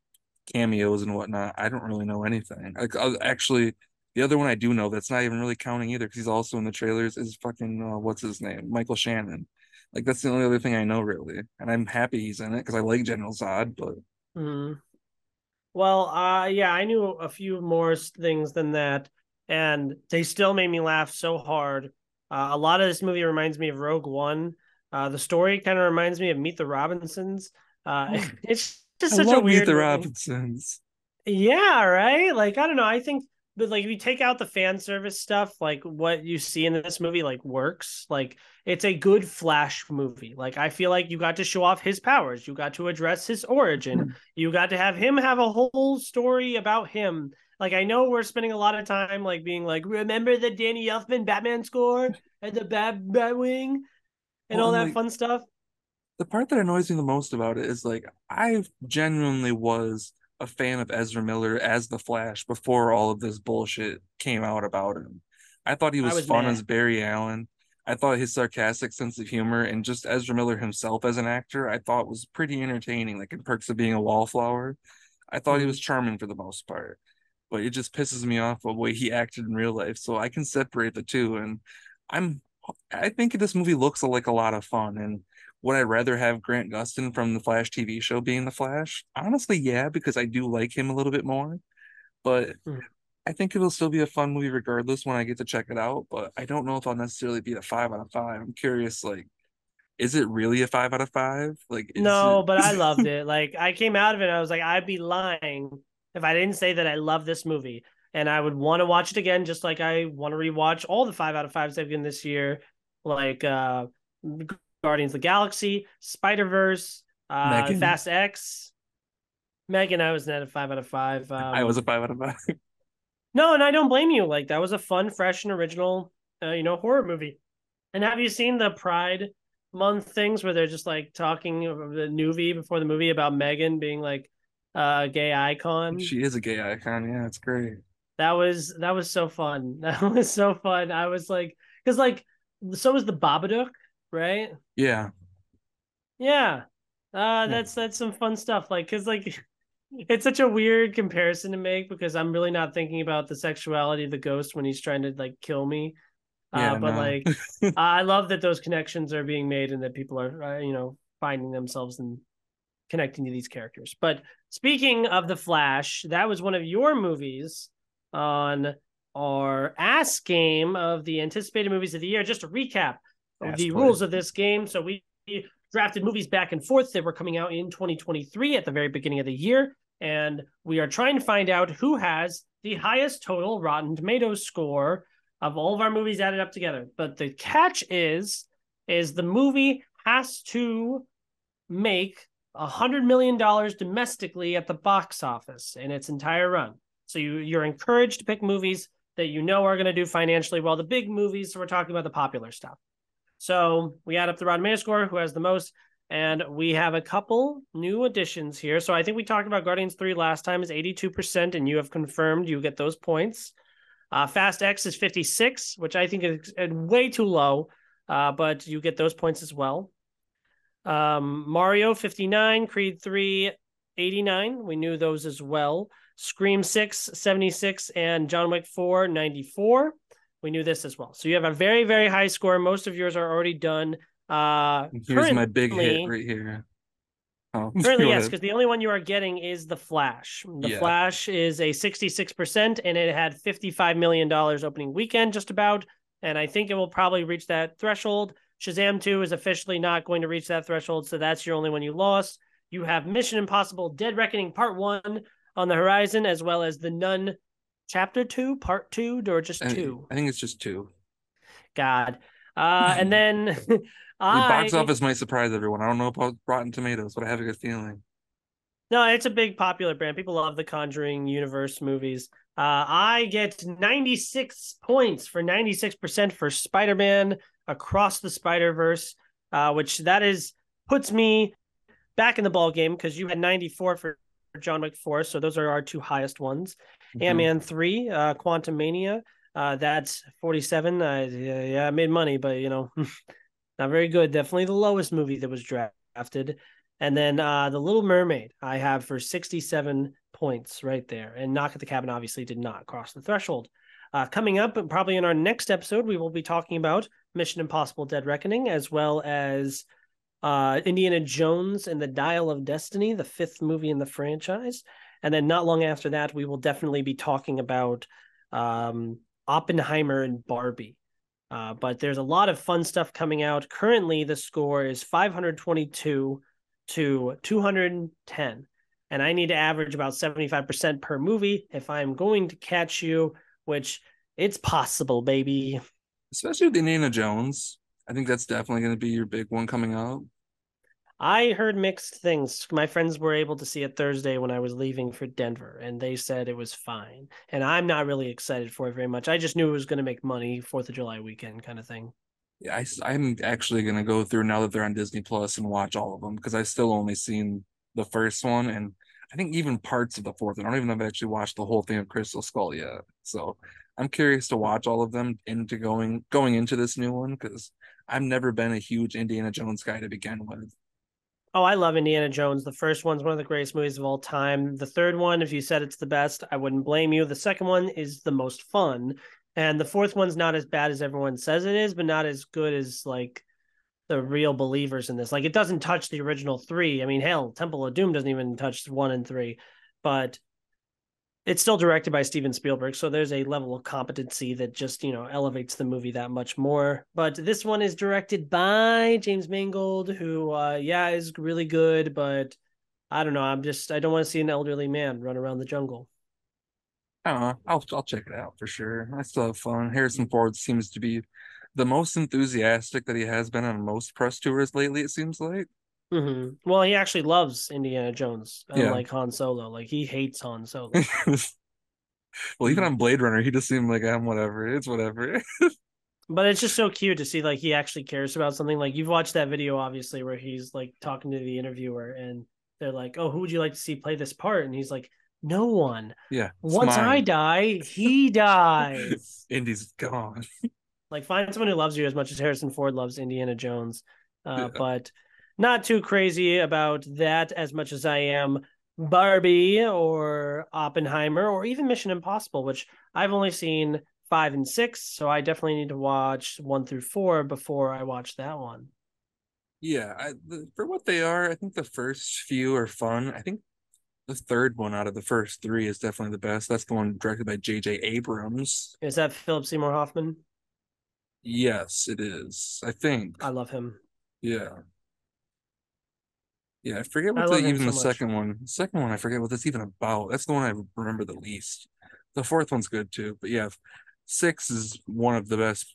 cameos and whatnot, I don't really know anything. Like actually, the other one I do know that's not even really counting either because he's also in the trailers is fucking uh, what's his name, Michael Shannon. Like that's the only other thing I know really, and I'm happy he's in it because I like General Zod. But mm. well, uh, yeah, I knew a few more things than that, and they still made me laugh so hard. Uh, a lot of this movie reminds me of Rogue One. Uh, the story kind of reminds me of Meet the Robinsons. Uh, oh, it's just such a weird. Meet the Robinsons. Yeah, right. Like I don't know. I think but like if you take out the fan service stuff like what you see in this movie like works like it's a good flash movie like i feel like you got to show off his powers you got to address his origin hmm. you got to have him have a whole story about him like i know we're spending a lot of time like being like remember the danny elfman batman score and the bat batwing and well, all that like, fun stuff the part that annoys me the most about it is like i genuinely was a fan of Ezra Miller as the Flash before all of this bullshit came out about him. I thought he was, was fun mad. as Barry Allen. I thought his sarcastic sense of humor and just Ezra Miller himself as an actor, I thought was pretty entertaining, like in Perks of Being a Wallflower. I thought mm-hmm. he was charming for the most part, but it just pisses me off the way he acted in real life. So I can separate the two, and I'm I think this movie looks like a lot of fun, and would I rather have Grant Gustin from the Flash TV show being the Flash? Honestly, yeah, because I do like him a little bit more. But mm. I think it'll still be a fun movie regardless when I get to check it out. But I don't know if I'll necessarily be a five out of five. I'm curious, like, is it really a five out of five? Like, no, it... but I loved it. Like, I came out of it, I was like, I'd be lying if I didn't say that I love this movie. And I would want to watch it again, just like I want to rewatch all the five out of fives I've given this year. Like, uh, Guardians of the Galaxy, Spider Verse, uh, Fast X. Megan, I was net a five out of five. Um, I was a five out of five. no, and I don't blame you. Like that was a fun, fresh, and original, uh, you know, horror movie. And have you seen the Pride Month things where they're just like talking of the movie before the movie about Megan being like a gay icon? She is a gay icon. Yeah, it's great. That was that was so fun. That was so fun. I was like, because like so was the Babadook right? Yeah. Yeah. Uh that's that's some fun stuff. Like cause like it's such a weird comparison to make because I'm really not thinking about the sexuality of the ghost when he's trying to like kill me. Uh, yeah, uh, but no. like I love that those connections are being made and that people are uh, you know finding themselves and connecting to these characters. But speaking of the Flash, that was one of your movies on our ass game of the anticipated movies of the year. Just to recap, the rules of this game. So we drafted movies back and forth that were coming out in 2023 at the very beginning of the year. And we are trying to find out who has the highest total Rotten Tomatoes score of all of our movies added up together. But the catch is, is the movie has to make a hundred million dollars domestically at the box office in its entire run. So you, you're encouraged to pick movies that you know are going to do financially well. The big movies, so we're talking about the popular stuff. So we add up the Rotten Tomato score, who has the most, and we have a couple new additions here. So I think we talked about Guardians 3 last time is 82%, and you have confirmed you get those points. Uh, Fast X is 56, which I think is way too low, uh, but you get those points as well. Um, Mario 59, Creed 3 89. We knew those as well. Scream 6 76, and John Wick 4 94. We knew this as well. So you have a very, very high score. Most of yours are already done. Uh, Here's my big hit right here. Oh, currently, yes, because the only one you are getting is the Flash. The yeah. Flash is a 66%, and it had $55 million opening weekend, just about. And I think it will probably reach that threshold. Shazam 2 is officially not going to reach that threshold, so that's your only one you lost. You have Mission Impossible Dead Reckoning Part 1 on the horizon, as well as The Nun chapter two, part two, or just two? I think it's just two. God. Uh, and then I, the box office might surprise everyone. I don't know about Rotten Tomatoes, but I have a good feeling. No, it's a big popular brand. People love the Conjuring universe movies. Uh, I get 96 points for 96% for Spider Man Across the Spider Verse, uh, which that is puts me back in the ball game because you had 94 for John Wick 4. So those are our two highest ones. Mm-hmm. Ant Man 3, uh, Quantumania. Uh, that's 47. Uh, yeah, I made money, but you know, not very good. Definitely the lowest movie that was drafted. And then uh, The Little Mermaid, I have for 67 points right there. And Knock at the Cabin obviously did not cross the threshold. Uh, coming up, probably in our next episode, we will be talking about Mission Impossible Dead Reckoning, as well as uh, Indiana Jones and the Dial of Destiny, the fifth movie in the franchise. And then not long after that, we will definitely be talking about um, Oppenheimer and Barbie. Uh, but there's a lot of fun stuff coming out. Currently, the score is 522 to 210 and I need to average about 75% per movie if I'm going to catch you, which it's possible, baby. Especially with Indiana Jones. I think that's definitely going to be your big one coming out. I heard mixed things. My friends were able to see it Thursday when I was leaving for Denver, and they said it was fine. And I'm not really excited for it very much. I just knew it was going to make money, Fourth of July weekend kind of thing. Yeah, I, I'm actually going to go through now that they're on Disney Plus and watch all of them because I still only seen the first one and I think even parts of the fourth. I don't even know if I've actually watched the whole thing of Crystal Skull yet. So I'm curious to watch all of them into going going into this new one because I've never been a huge Indiana Jones guy to begin with. Oh, I love Indiana Jones. The first one's one of the greatest movies of all time. The third one, if you said it's the best, I wouldn't blame you. The second one is the most fun. And the fourth one's not as bad as everyone says it is, but not as good as like the real believers in this. Like it doesn't touch the original three. I mean, hell, Temple of Doom doesn't even touch one and three, but it's still directed by Steven Spielberg. So there's a level of competency that just, you know, elevates the movie that much more. But this one is directed by James Mangold, who uh yeah, is really good, but I don't know. I'm just I don't want to see an elderly man run around the jungle. I don't know. I'll I'll check it out for sure. I still have fun. Harrison Ford seems to be the most enthusiastic that he has been on most press tours lately. It seems like. Mm-hmm. Well, he actually loves Indiana Jones, unlike yeah. Han Solo. Like he hates Han Solo. well, even on Blade Runner, he just seemed like I'm whatever. It's whatever. but it's just so cute to see like he actually cares about something. Like you've watched that video, obviously, where he's like talking to the interviewer, and they're like, "Oh, who would you like to see play this part?" And he's like, no one. Yeah. Once mine. I die, he dies. Indy's gone. Like find someone who loves you as much as Harrison Ford loves Indiana Jones. Uh, yeah. But not too crazy about that as much as I am Barbie or Oppenheimer or even Mission Impossible, which I've only seen five and six. So I definitely need to watch one through four before I watch that one. Yeah, I, the, for what they are, I think the first few are fun. I think the third one out of the first three is definitely the best. That's the one directed by J.J. Abrams. Is that Philip Seymour Hoffman? Yes, it is. I think. I love him. Yeah. Yeah, I forget what I the, even so the much. second one. The second one, I forget what that's even about. That's the one I remember the least. The fourth one's good too, but yeah, six is one of the best.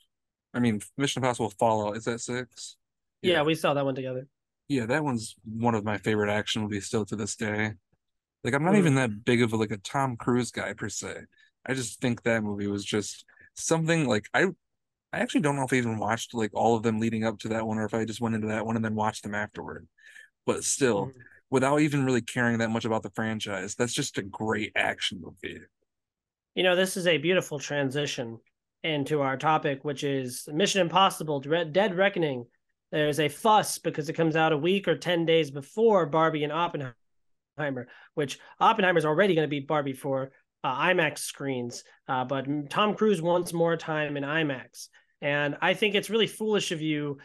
I mean, Mission Impossible Fallout is that six? Yeah, yeah we saw that one together. Yeah, that one's one of my favorite action movies still to this day. Like I'm not mm. even that big of a like a Tom Cruise guy per se. I just think that movie was just something like I I actually don't know if I even watched like all of them leading up to that one or if I just went into that one and then watched them afterward. But still, mm. without even really caring that much about the franchise, that's just a great action movie. You know, this is a beautiful transition into our topic, which is Mission Impossible Dead Reckoning. There's a fuss because it comes out a week or 10 days before Barbie and Oppenheimer Oppenheimer, which Oppenheimer is already going to be Barbie for uh, IMAX screens, uh, but Tom Cruise wants more time in IMAX. And I think it's really foolish of you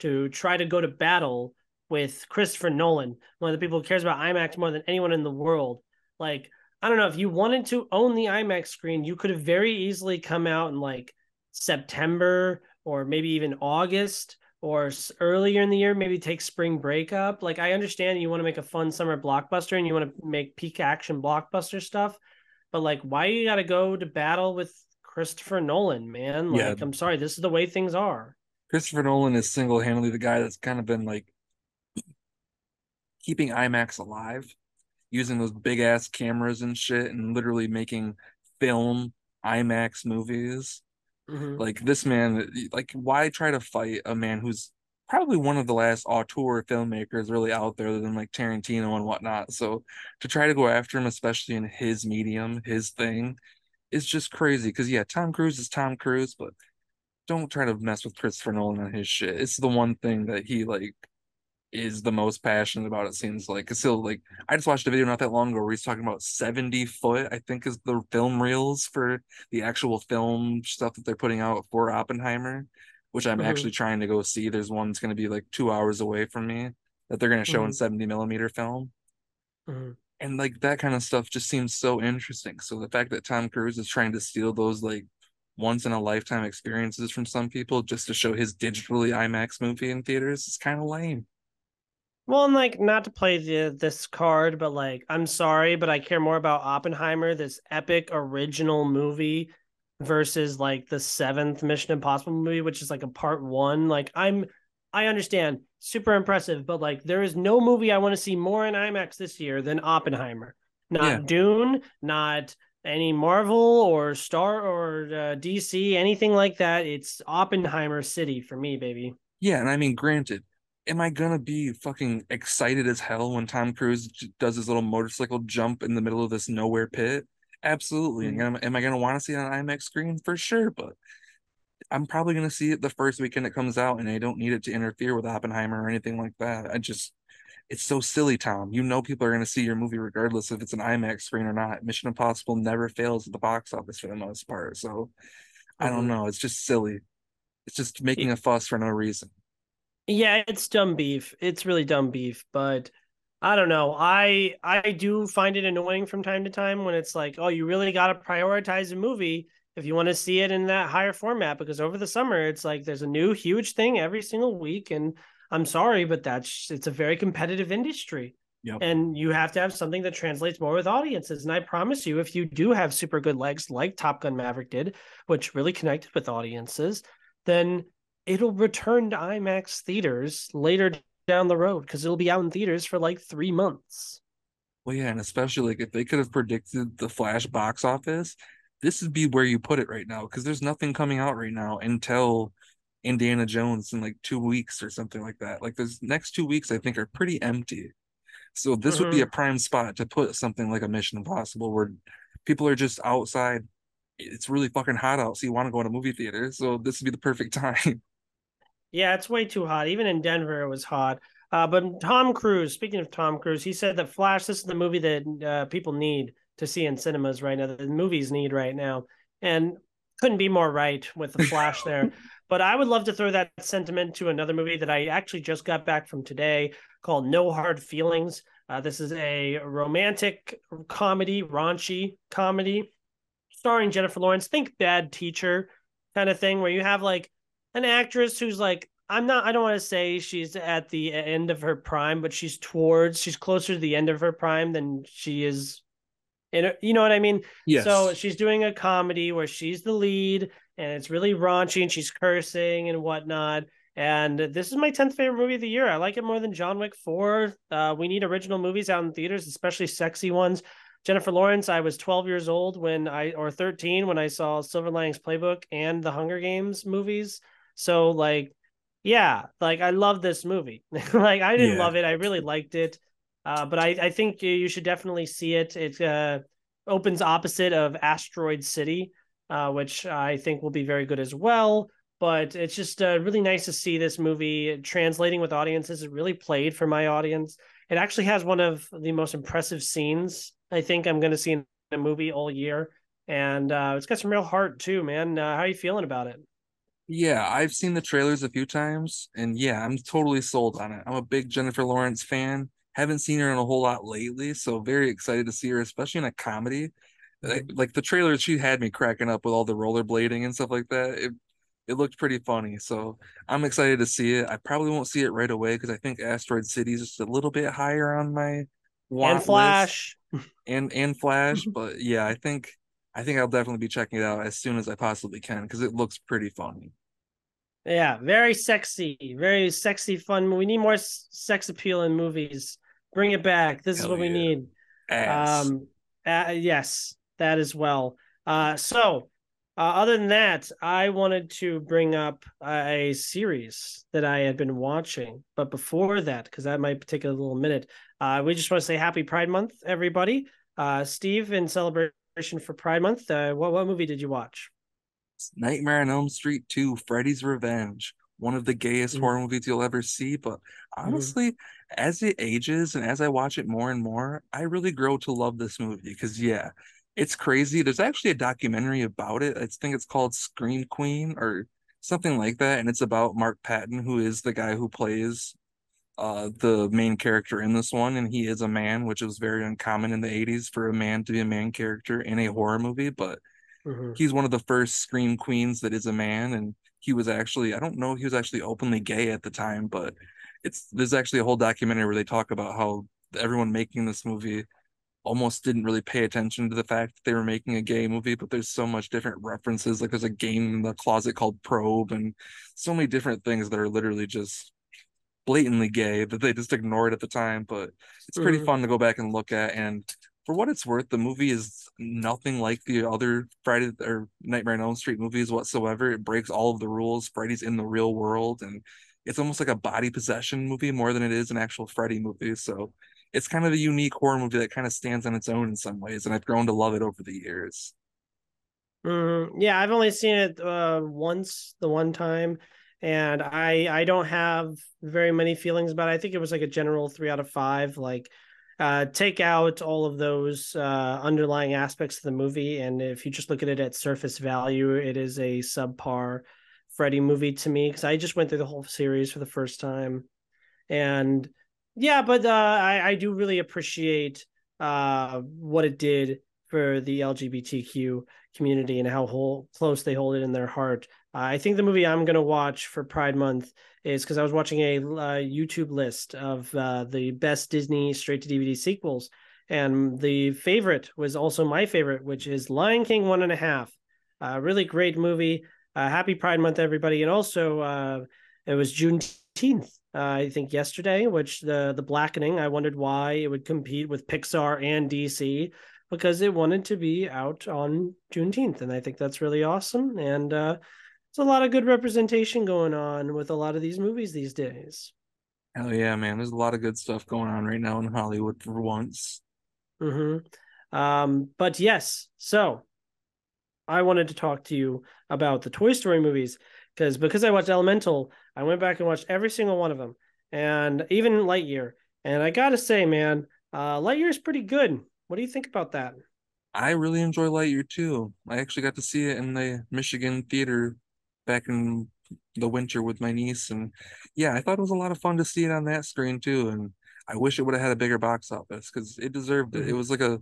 to try to go to battle with Christopher Nolan, one of the people who cares about IMAX more than anyone in the world. Like, I don't know, if you wanted to own the IMAX screen, you could have very easily come out in like September or maybe even August or earlier in the year, maybe take spring break up. Like I understand you want to make a fun summer blockbuster and you want to make peak action blockbuster stuff, but like why you got to go to battle with Christopher Nolan, man? Like yeah. I'm sorry, this is the way things are. Christopher Nolan is single-handedly the guy that's kind of been like keeping IMAX alive, using those big ass cameras and shit and literally making film IMAX movies. Mhm. Like this man, like why try to fight a man who's probably one of the last auteur filmmakers really out there than like Tarantino and whatnot. So to try to go after him, especially in his medium, his thing, is just crazy. Because yeah, Tom Cruise is Tom Cruise, but don't try to mess with Christopher Nolan and his shit. It's the one thing that he like is the most passionate about. It seems like because he'll like I just watched a video not that long ago where he's talking about seventy foot. I think is the film reels for the actual film stuff that they're putting out for Oppenheimer, which I'm Mhm. actually trying to go see. There's one that's going to be like two hours away from me that they're going to show in Mhm. seventy millimeter film. Mhm. And like that kind of stuff just seems so interesting. So the fact that Tom Cruise is trying to steal those like once in a lifetime experiences from some people just to show his digitally IMAX movie in theaters is kind of lame. Well, and like not to play the this card, but like I'm sorry, but I care more about Oppenheimer, this epic original movie, versus like the seventh Mission Impossible movie, which is like a part one. Like I'm, I understand, super impressive, but like there is no movie I want to see more in IMAX this year than Oppenheimer. Not Yeah. Dune, not any Marvel or Star or uh, DC, anything like that. It's Oppenheimer City for me, baby. Yeah, and I mean, granted, am I gonna be fucking excited as hell when Tom Cruise does his little motorcycle jump in the middle of this nowhere pit? Absolutely. And am, am I gonna want to see it on IMAX screen? For sure, but I'm probably gonna see it the first weekend it comes out, and I don't need it to interfere with Oppenheimer or anything like that. I just it's so silly, Tom. You know people are gonna see your movie regardless if it's an IMAX screen or not. Mission Impossible never fails at the box office for the most part. So I don't Mhm. know. It's just silly. It's just making a fuss for no reason. Yeah, it's dumb beef. It's really dumb beef, but I don't know. I I do find it annoying from time to time when it's like, oh, you really got to prioritize a movie if you want to see it in that higher format because over the summer it's like there's a new huge thing every single week and I'm sorry, but that's it's a very competitive industry. Yep. And you have to have something that translates more with audiences. And I promise you, if you do have super good legs like Top Gun Maverick did, which really connected with audiences, then it'll return to IMAX theaters later down the road because it'll be out in theaters for like three months. Well, yeah, and especially like if they could have predicted the Flash box office, this would be where you put it right now because there's nothing coming out right now until Indiana Jones in like two weeks or something like that. Like those next two weeks, I think, are pretty empty. So this would be a prime spot to put something like a Mission Impossible where people are just outside. It's really fucking hot out, so you want to go in a movie theater. So this would be the perfect time. Yeah, it's way too hot. Even in Denver, it was hot. Uh, but Tom Cruise, speaking of Tom Cruise, he said that Flash, this is the movie that uh, people need to see in cinemas right now, that the movies need right now. And couldn't be more right with the Flash there. But I would love to throw that sentiment to another movie that I actually just got back from today called No Hard Feelings. Uh, this is a romantic comedy, raunchy comedy starring Jennifer Lawrence. Think Bad Teacher kind of thing, where you have like an actress who's like, I'm not, I don't want to say she's at the end of her prime, but she's towards, she's closer to the end of her prime than she is. In, you know what I mean? Yes. So she's doing a comedy where she's the lead and it's really raunchy and she's cursing and whatnot. And this is my 10th favorite movie of the year. I like it more than John Wick 4. Uh, we need original movies out in theaters, especially sexy ones. Jennifer Lawrence, I was 12 years old when I, or 13 when I saw Silver Linings Playbook and the Hunger Games movies. So, like, yeah, like I love this movie. like, I didn't Yeah. love it. I really liked it. Uh, but I, I think you should definitely see it. It uh, opens opposite of Asteroid City, uh, which I think will be very good as well. But it's just uh, really nice to see this movie translating with audiences. It really played for my audience. It actually has one of the most impressive scenes I think I'm going to see in a movie all year. And uh, it's got some real heart too, man. Uh, how are you feeling about it? Yeah, I've seen the trailers a few times, and yeah, I'm totally sold on it. I'm a big Jennifer Lawrence fan. Haven't seen her in a whole lot lately, so very excited to see her, especially in a comedy. Like, mm-hmm. like the trailer, she had me cracking up with all the rollerblading and stuff like that. It it looked pretty funny, so I'm excited to see it. I probably won't see it right away because I think Asteroid City is just a little bit higher on my want and. Flash. and and Flash, but yeah, I think I think I'll definitely be checking it out as soon as I possibly can because it looks pretty funny. Yeah, very sexy, very sexy, fun. We need more sex appeal in movies. Bring it back. This is Hell what we need. Ass. Um, uh, yes, that as well. Uh, so, uh, other than that, I wanted to bring up a series that I had been watching. But before that, because that might take a little minute, uh, we just want to say Happy Pride Month, everybody. Uh, Steve, in celebration for Pride Month, uh, what what movie did you watch? Nightmare on Elm Street 2, Freddy's Revenge. One of the gayest mm-hmm. horror movies you'll ever see. But mm-hmm. honestly, mm-hmm. as it ages and as I watch it more and more, I really grow to love this movie because, yeah, it's crazy. There's actually a documentary about it. I think it's called Scream Queen or something like that. And it's about Mark Patton, who is the guy who plays uh, the main character in this one. And he is a man, which was very uncommon in the 80s for a man to be a main character in a horror movie. But mm-hmm. he's one of the first Scream Queens that is a man. And he was actually, I don't know, he was actually openly gay at the time, but it's there's actually a whole documentary where they talk about how everyone making this movie almost didn't really pay attention to the fact that they were making a gay movie, but there's so much different references. Like there's a game in the closet called Probe, and so many different things that are literally just blatantly gay that they just ignored at the time. But it's pretty mm-hmm. fun to go back and look at. And for what it's worth, the movie is nothing like the other Freddy or Nightmare on Elm Street movies whatsoever. It breaks all of the rules. Freddy's in the real world, and it's almost like a body possession movie more than it is an actual Freddy movie. So it's kind of a unique horror movie that kind of stands on its own in some ways, and I've grown to love it over the years. Mm, yeah, I've only seen it uh, once, the one time, and I I don't have very many feelings about it. I think it was like a general three out of five. Like, uh, take out all of those uh, underlying aspects of the movie, and if you just look at it at surface value, it is a subpar Freddy movie to me because I just went through the whole series for the first time, and yeah, but uh, I I do really appreciate uh, what it did for the LGBTQ community and how whole, close they hold it in their heart. Uh, I think the movie I'm to watch for Pride Month is because I was watching a uh, YouTube list of uh, the best Disney straight to DVD sequels, and the favorite was also my favorite, which is Lion King One and a Half. A really great movie. Uh, happy Pride Month, everybody! And also, uh, it was Juneteenth uh, I think yesterday, which the the blackening. I wondered why it would compete with Pixar and DC because it wanted to be out on Juneteenth, and I think that's really awesome. And there's a lot of good representation going on with a lot of these movies these days. Hell yeah, man! There's a lot of good stuff going on right now in Hollywood for once. Hmm. Um. But yes, so I wanted to talk to you about the Toy Story movies because because I watched Elemental, I went back and watched every single one of them, and even Lightyear. And I gotta say, man, uh, Lightyear is pretty good. What do you think about that? I really enjoy Lightyear too. I actually got to see it in the Michigan theater back in the winter with my niece, and yeah, I thought it was a lot of fun to see it on that screen too. And I wish it would have had a bigger box office because it deserved it. Mm-hmm. It was like a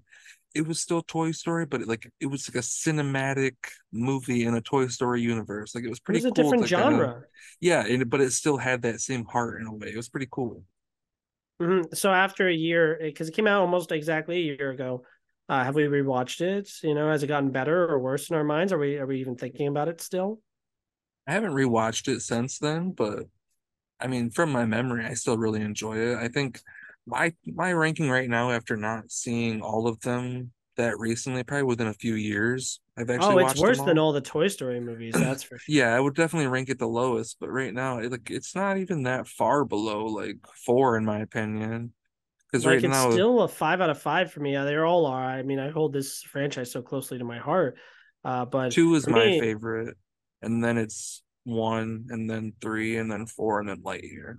it was still Toy Story, but it, like it was like a cinematic movie in a Toy Story universe. Like it was pretty. It was cool a different genre. Kind of, yeah, and, but it still had that same heart in a way. It was pretty cool. Mm-hmm. So after a year, because it came out almost exactly a year ago, uh, have we rewatched it? You know, has it gotten better or worse in our minds? Are we are we even thinking about it still? I haven't rewatched it since then, but I mean, from my memory, I still really enjoy it. I think my my ranking right now after not seeing all of them that recently, probably within a few years. I've actually. Oh, it's worse all. than all the Toy Story movies. That's for sure. yeah, I would definitely rank it the lowest, but right now, it, like it's not even that far below like four in my opinion. Because like, right it's now, still a five out of five for me. they all are. I mean, I hold this franchise so closely to my heart. Uh, but two is my me, favorite, and then it's one, and then three, and then four, and then Lightyear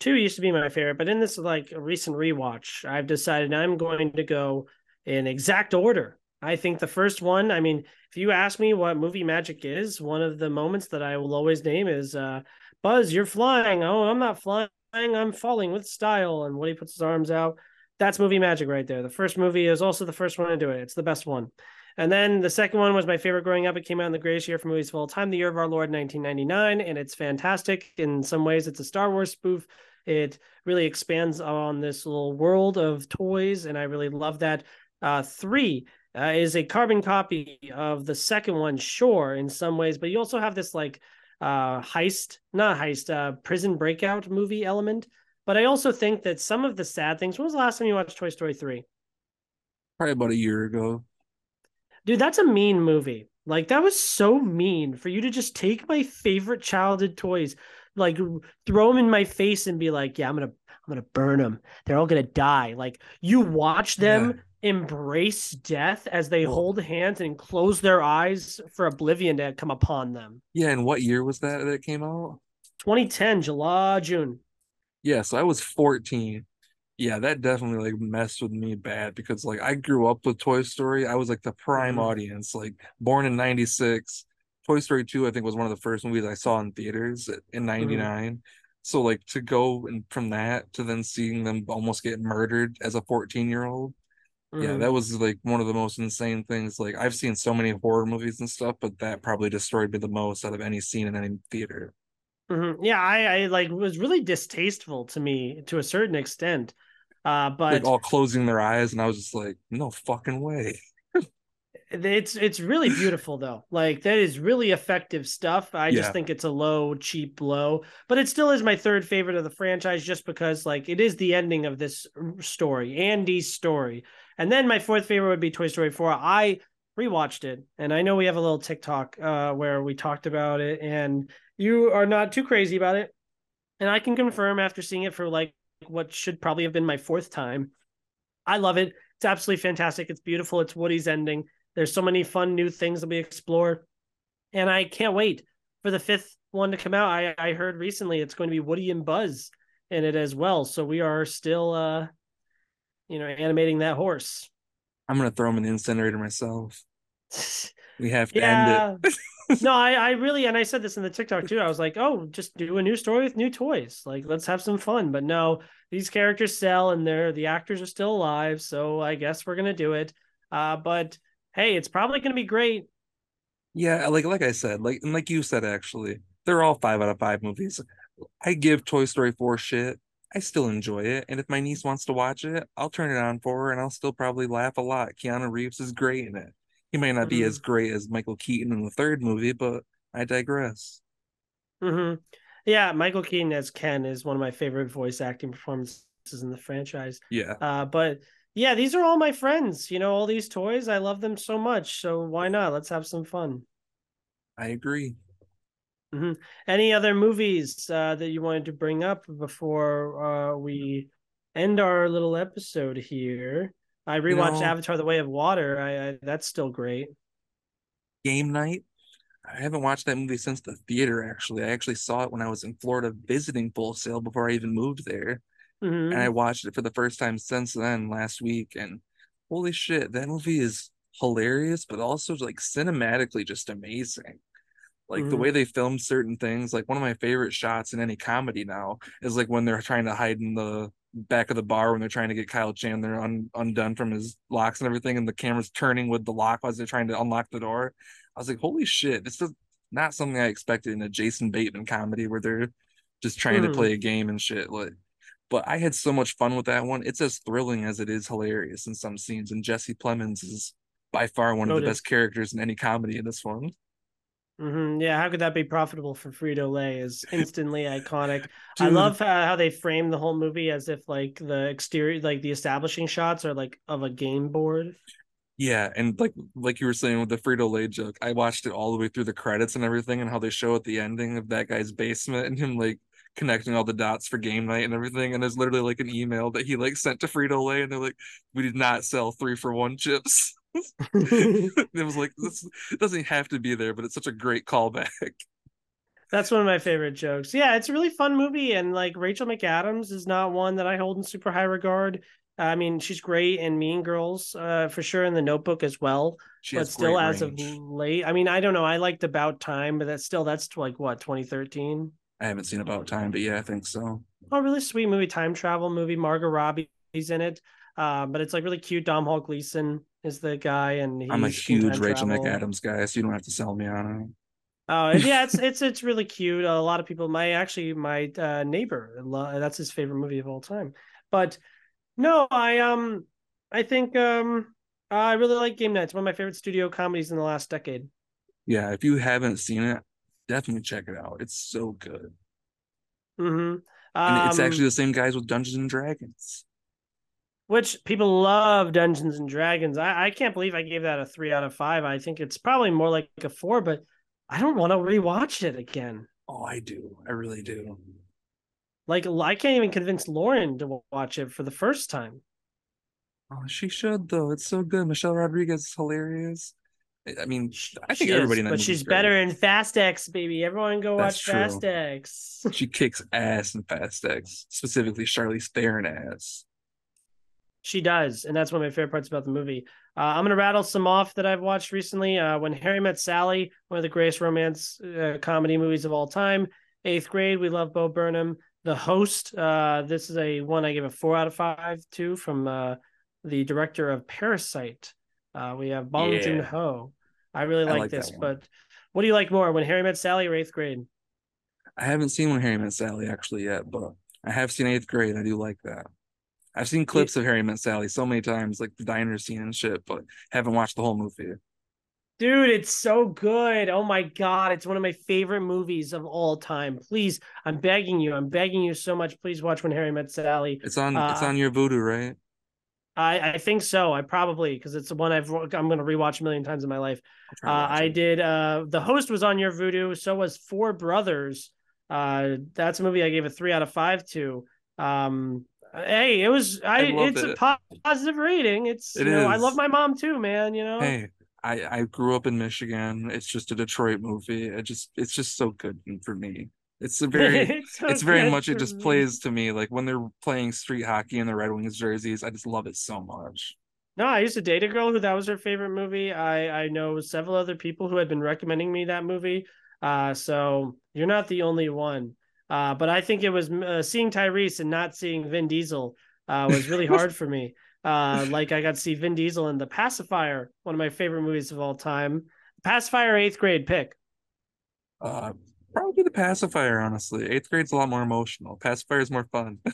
two used to be my favorite, but in this like recent rewatch, I've decided I'm going to go in exact order. I think the first one, I mean, if you ask me what movie magic is, one of the moments that I will always name is uh, Buzz, you're flying. Oh, I'm not flying. I'm falling with style. And Woody puts his arms out. That's movie magic right there. The first movie is also the first one to do it. It's the best one. And then the second one was my favorite growing up. It came out in the greatest year for movies of all time, the year of our Lord, 1999. And it's fantastic. In some ways, it's a Star Wars spoof. It really expands on this little world of toys. And I really love that. Uh, three uh, is a carbon copy of the second one, sure, in some ways, but you also have this like uh, heist, not heist, uh, prison breakout movie element. But I also think that some of the sad things. When was the last time you watched Toy Story 3? Probably about a year ago. Dude, that's a mean movie. Like that was so mean for you to just take my favorite childhood toys, like throw them in my face and be like, "Yeah, I'm gonna, I'm gonna burn them. They're all gonna die." Like you watch them yeah. embrace death as they hold hands and close their eyes for oblivion to come upon them. Yeah, and what year was that that came out? 2010, July, June. Yeah, so I was 14 yeah, that definitely like messed with me bad because like I grew up with Toy Story. I was like the prime mm-hmm. audience, like born in 96. Toy Story 2, I think, was one of the first movies I saw in theaters in 99. Mm-hmm. So like to go and from that to then seeing them almost get murdered as a 14 year old. Mm-hmm. Yeah, that was like one of the most insane things. Like I've seen so many horror movies and stuff, but that probably destroyed me the most out of any scene in any theater. Mm-hmm. Yeah, I, I like was really distasteful to me to a certain extent. Uh, but like all closing their eyes, and I was just like, no fucking way. it's it's really beautiful though. Like that is really effective stuff. I yeah. just think it's a low, cheap blow, but it still is my third favorite of the franchise, just because like it is the ending of this story, Andy's story. And then my fourth favorite would be Toy Story 4. I rewatched it, and I know we have a little TikTok uh, where we talked about it, and you are not too crazy about it. And I can confirm after seeing it for like what should probably have been my fourth time. I love it. It's absolutely fantastic. It's beautiful. It's Woody's ending. There's so many fun new things that we explore. And I can't wait for the fifth one to come out. I, I heard recently it's going to be Woody and Buzz in it as well. So we are still uh you know animating that horse. I'm gonna throw him in the incinerator myself. We have to yeah. end it. no, I, I really, and I said this in the TikTok too. I was like, oh, just do a new story with new toys. Like, let's have some fun. But no, these characters sell and they're the actors are still alive. So I guess we're gonna do it. Uh, but hey, it's probably gonna be great. Yeah, like like I said, like and like you said, actually, they're all five out of five movies. I give Toy Story 4 shit. I still enjoy it. And if my niece wants to watch it, I'll turn it on for her and I'll still probably laugh a lot. Keanu Reeves is great in it. He may not be as mm-hmm. great as Michael Keaton in the third movie, but I digress. Mm-hmm. Yeah, Michael Keaton as Ken is one of my favorite voice acting performances in the franchise. Yeah. Uh, but yeah, these are all my friends. You know, all these toys, I love them so much. So why not? Let's have some fun. I agree. Mm-hmm. Any other movies uh, that you wanted to bring up before uh, we end our little episode here? I rewatched you know, Avatar: The Way of Water. I, I, that's still great. Game night. I haven't watched that movie since the theater. Actually, I actually saw it when I was in Florida visiting Full Sail before I even moved there, mm-hmm. and I watched it for the first time since then last week. And holy shit, that movie is hilarious, but also like cinematically just amazing. Like mm-hmm. the way they film certain things, like one of my favorite shots in any comedy now is like when they're trying to hide in the back of the bar when they're trying to get Kyle Chandler un, undone from his locks and everything, and the camera's turning with the lock as they're trying to unlock the door. I was like, holy shit, this is not something I expected in a Jason Bateman comedy where they're just trying mm. to hmm. play a game and shit. Like, but I had so much fun with that one. It's as thrilling as it is hilarious in some scenes, and Jesse Plemons is by far one of the best characters in any comedy in this one. Mm-hmm. Yeah, how could that be profitable for Frito Lay? Is instantly iconic. Dude. I love how, how they frame the whole movie as if like the exterior, like the establishing shots are like of a game board. Yeah, and like like you were saying with the Frito Lay joke, I watched it all the way through the credits and everything, and how they show at the ending of that guy's basement and him like connecting all the dots for game night and everything. And there's literally like an email that he like sent to Frito Lay, and they're like, "We did not sell three for one chips." it was like this it doesn't have to be there, but it's such a great callback. That's one of my favorite jokes. Yeah, it's a really fun movie, and like Rachel McAdams is not one that I hold in super high regard. I mean, she's great in Mean Girls, uh, for sure, in The Notebook as well. She but still, as range. of late, I mean, I don't know. I liked About Time, but that's still that's like what 2013. I haven't seen About Time, but yeah, I think so. Oh, really sweet movie, time travel movie. Margot Robbie's in it, uh, but it's like really cute. Domhnall Gleeson is the guy, and I'm a huge Rachel travel. McAdams guy, so you don't have to sell me on it. Oh yeah, it's it's it's really cute. A lot of people, my actually my uh, neighbor, that's his favorite movie of all time. But no, I um I think um I really like Game Night. It's one of my favorite studio comedies in the last decade. Yeah, if you haven't seen it, definitely check it out. It's so good. Mm-hmm. Um, and it's actually um, the same guys with Dungeons and Dragons. Which people love Dungeons and Dragons. I, I can't believe I gave that a three out of five. I think it's probably more like a four, but I don't want to rewatch it again. Oh, I do. I really do. Like I can't even convince Lauren to watch it for the first time. Oh, she should though. It's so good. Michelle Rodriguez is hilarious. I mean, I think She everybody is, but she's better in Fast X, baby. Everyone go That's watch true. Fast X. She kicks ass in Fast X, specifically Charlize Theron ass. She does, and that's one of my favorite parts about the movie. Uh, I'm gonna rattle some off that I've watched recently. Uh, when Harry Met Sally, one of the greatest romance uh, comedy movies of all time. Eighth Grade, we love Bo Burnham. The Host, uh, this is a one I give a four out of five to from uh, the director of Parasite. Uh, we have Bong Yeah. Joon Ho. I really I like, like this, but what do you like more, When Harry Met Sally or Eighth Grade? I haven't seen When Harry Met Sally actually yet, but I have seen Eighth Grade. I do like that. I've seen clips of Harry Met Sally so many times, like the diner scene and shit, but haven't watched the whole movie. Dude, it's so good. Oh my God. It's one of my favorite movies of all time. Please, I'm begging you. I'm begging you so much. Please watch When Harry Met Sally. It's on. it's Uh, on your Vudu, right? I, I think so. I probably, because it's the one I've, I'm going to rewatch a million times in my life. I'll try to Uh, I did. Uh, the host was on your Vudu. So was Four Brothers. Uh, that's a movie I gave a three out of five to. Um, hey, it was. I. I it's a it. po- positive rating. It's. It you know, I love my mom too, man. You know. Hey, I I grew up in Michigan. It's just a Detroit movie. It just it's just so good for me. It's a very it's, it's very much it just me. plays to me like when they're playing street hockey in the Red Wings jerseys. I just love it so much. No, I used to date a girl who that was her favorite movie. I I know several other people who had been recommending me that movie. Uh, so you're not the only one. Uh, but I think it was uh, seeing Tyrese and not seeing Vin Diesel uh, was really hard for me. Uh, like I got to see Vin Diesel in The Pacifier, one of my favorite movies of all time. Pacifier, eighth grade pick. Uh, probably the pacifier. Honestly, eighth grade's a lot more emotional. Pacifier is more fun.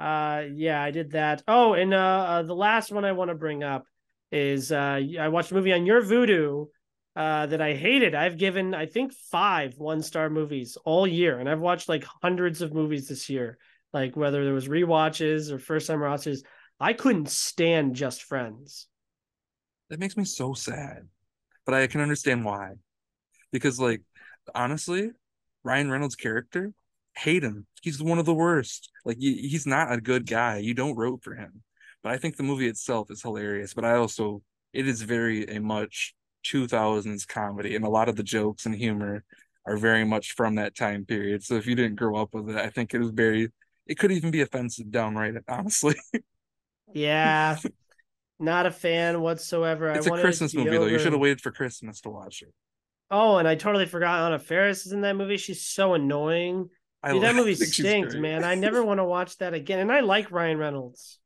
Uh, yeah, I did that. Oh, and uh, uh the last one I want to bring up is uh, I watched a movie on your Vudu uh, that I hated. I've given I think five one star movies all year, and I've watched like hundreds of movies this year. Like whether there was rewatches or first time watches, I couldn't stand Just Friends. That makes me so sad, but I can understand why. Because like honestly, Ryan Reynolds' character, hate him. He's one of the worst. Like he's not a good guy. You don't root for him. But I think the movie itself is hilarious. But I also it is very a much 2000s comedy, and a lot of the jokes and humor are very much from that time period. So if you didn't grow up with it, I think it was very. It could even be offensive downright, honestly. Yeah, not a fan whatsoever. it's I a it Christmas be movie though. You should have waited for Christmas to watch it. Oh, and I totally forgot Anna Faris is in that movie. She's so annoying. I Dude, that movie stinks, man. I never want to watch that again. And I like Ryan Reynolds.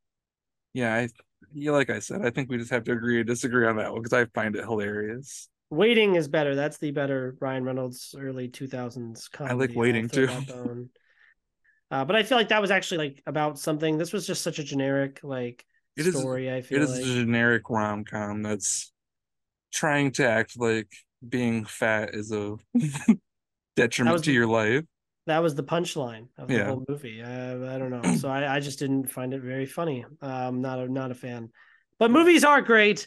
Yeah, I yeah, like I said, I think we just have to agree or disagree on that one because I find it hilarious. Waiting is better. That's the better Ryan Reynolds early 2000s comedy. like I'll Waiting, too. Uh, but I feel like that was actually like about something. This was just such a generic like It is- story. I feel It is like a generic rom com that's trying to act like being fat is a detriment was to your life. That was the punchline of the Yeah. whole movie. Uh, I don't know. So I, I just didn't find it very funny. Um, not a not a fan. But movies are great.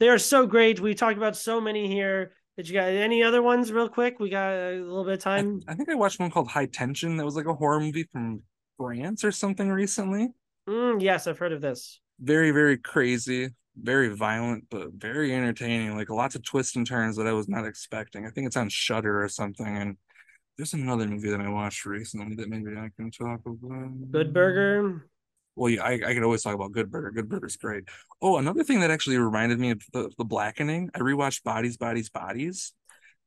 They are so great. We talked about so many here. Did you got any other ones real quick? We got a little bit of I, time. I think I watched one called High Tension that was like a horror movie from France or something recently. Mm, yes, I've heard of this. Very, very crazy, very violent, but very entertaining. Like lots of twists and turns that I was not expecting. I think it's on Shudder or something. And there's another movie that I watched recently that maybe I can talk about. Good Burger. Well, yeah, I, I could always talk about Good Burger. Good Burger's great. Oh, another thing that actually reminded me of the, the Blackening. I rewatched Bodies, Bodies, Bodies.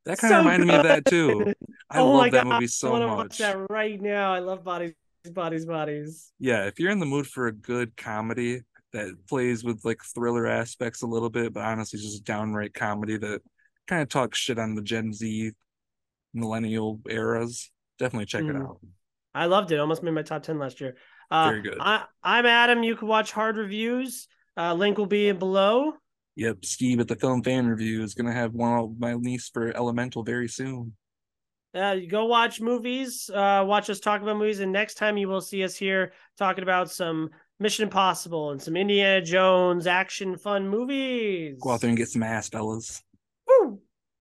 That kind of So reminded me of that too. I oh love that God, movie I so wanna much. watch that right now. I love bodies, bodies, bodies. Yeah, if you're in the mood for a good comedy that plays with like thriller aspects a little bit, but honestly just downright comedy that kind of talks shit on the Gen Z millennial eras, definitely check it Mhm. out. I loved it. Almost made my top ten last year. Uh, Very good. I, I'm Adam. You can watch hard reviews. Uh, link will be below. Yep, Steve at the Film Fan Review is gonna have one of my niece for Elemental very soon. Uh, you go watch movies. Uh, watch us talk about movies, and next time you will see us here talking about some Mission Impossible and some Indiana Jones action fun movies. Go out there and get some ass, fellas.